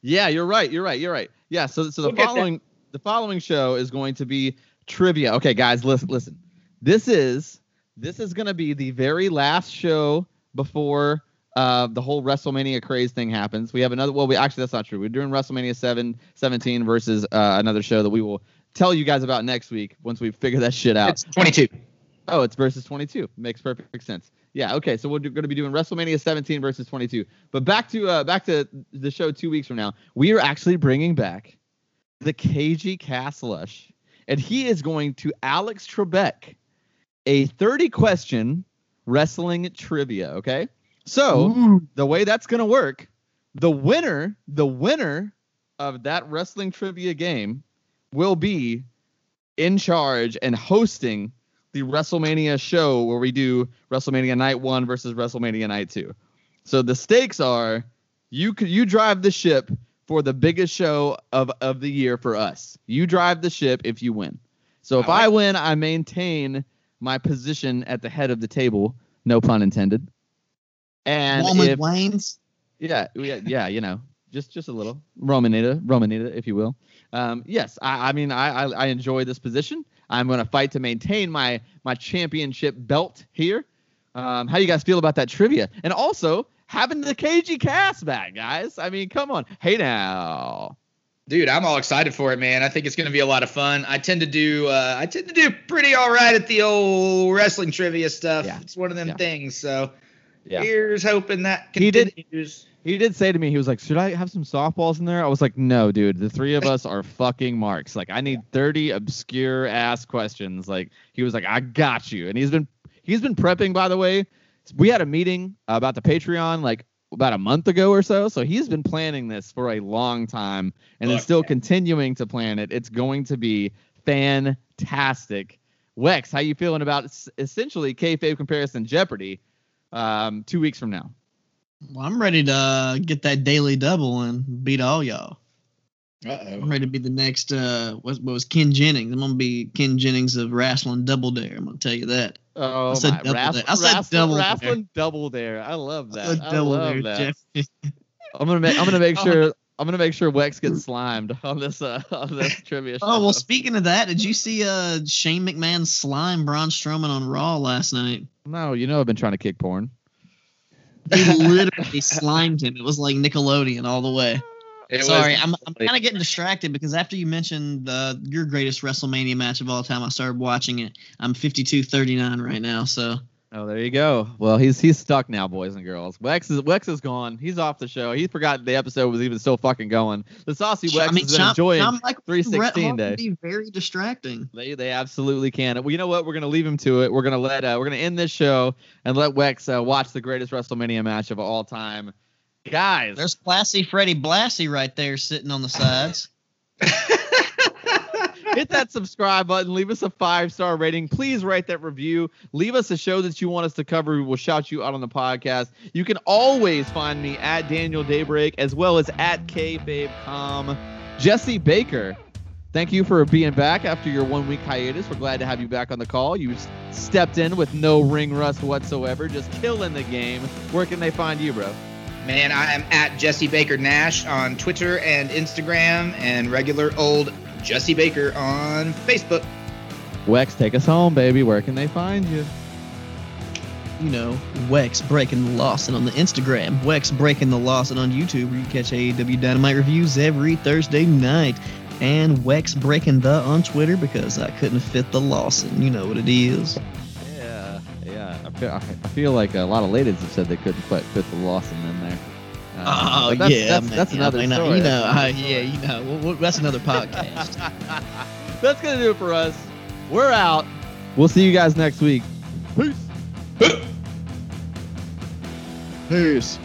Yeah, you're right. You're right. You're right. Yeah. So so the we'll following the following show is going to be trivia. Okay, guys, listen. Listen. This is this is going to be the very last show before uh, the whole WrestleMania craze thing happens. We have another. Well, we actually that's not true. We're doing WrestleMania 7, 17 versus uh, another show that we will tell you guys about next week once we figure that shit out. It's 22. Oh, it's versus 22. Makes perfect sense. Yeah. Okay. So we're going to be doing WrestleMania 17 versus 22. But back to uh, back to the show two weeks from now. We are actually bringing back the KG Caslush, and he is going to Alex Trebek a 30 question wrestling trivia. Okay. So Ooh. the way that's gonna work, the winner, the winner of that wrestling trivia game will be in charge and hosting the WrestleMania show where we do WrestleMania Night One versus WrestleMania Night Two. So the stakes are you could you drive the ship for the biggest show of of the year for us. You drive the ship if you win. So if I, like I win, I maintain my position at the head of the table. No pun intended. And Roman if, Waynes. Yeah, yeah, yeah, you know, just just a little Romanita, Romanita, if you will. Um, yes, I, I mean, I, I, I enjoy this position. I'm going to fight to maintain my my championship belt here. Um, how do you guys feel about that trivia? And also having the KG cast back, guys. I mean, come on, hey now. Dude, I'm all excited for it, man. I think it's going to be a lot of fun. I tend to do, uh, I tend to do pretty all right at the old wrestling trivia stuff. Yeah. It's one of them yeah. things. So yeah. Here's hoping that continues. He did. He did say to me, he was like, "Should I have some softballs in there?" I was like, "No, dude. The three of us are fucking marks. Like, I need 30 obscure ass questions." Like, he was like, "I got you." And he's been he's been prepping. By the way, we had a meeting about the Patreon like about a month ago or so. So he's been planning this for a long time and Look, is still man. continuing to plan it. It's going to be fantastic. Wex, how you feeling about essentially kayfabe comparison Jeopardy? Um, two weeks from now. Well, I'm ready to uh, get that daily double and beat all y'all. Uh-oh. I'm ready to be the next. Uh, what, what was Ken Jennings? I'm gonna be Ken Jennings of wrestling double dare. I'm gonna tell you that. Oh I said my! Double dare. I said wrestling, double wrestling dare. double dare. I love that. I, I love dare, that. I'm gonna make. I'm gonna make sure. I'm gonna make sure Wex gets slimed on this uh, on this trivia. Show. Oh well, speaking of that, did you see uh Shane McMahon slime Braun Strowman on Raw last night? No, you know I've been trying to kick porn. They literally slimed him. It was like Nickelodeon all the way. It Sorry, I'm I'm kind of getting distracted because after you mentioned the your greatest WrestleMania match of all time, I started watching it. I'm 52-39 right now, so Oh, there you go. Well, he's he's stuck now, boys and girls. Wex is Wex is gone. He's off the show. He forgot the episode was even still fucking going. The saucy Wex I mean, has been enjoying Tom, like 316 day. Be very distracting. They they absolutely can. Well, you know what? We're gonna leave him to it. We're gonna let uh, we're gonna end this show and let Wex uh, watch the greatest WrestleMania match of all time. Guys, there's classy Freddie Blassie right there sitting on the sides. hit that subscribe button. Leave us a five star rating. Please write that review. Leave us a show that you want us to cover. We will shout you out on the podcast. You can always find me at Daniel Daybreak as well as at KFaveCom. Jesse Baker, thank you for being back after your one week hiatus. We're glad to have you back on the call. You stepped in with no ring rust whatsoever, just killing the game. Where can they find you, bro? Man, I am at Jesse Baker Nash on Twitter and Instagram and regular old Jesse Baker on Facebook. Wex, take us home, baby. Where can they find you? You know, Wex Breaking the Lawson on the Instagram, Wex Breaking the Lawson on YouTube, where you catch AEW Dynamite reviews every Thursday night, and Wex Breaking the on Twitter because I couldn't fit the Lawson. You know what it is. Yeah, yeah. I feel, I feel like a lot of ladies have said they couldn't quite fit the Lawson in there. Uh, Oh but that's, yeah, that's, man, that's another I story. You know, That's I, yeah, you know, well, well, that's another podcast. That's gonna do it for us. We're out. We'll see you guys next week. Peace. Peace.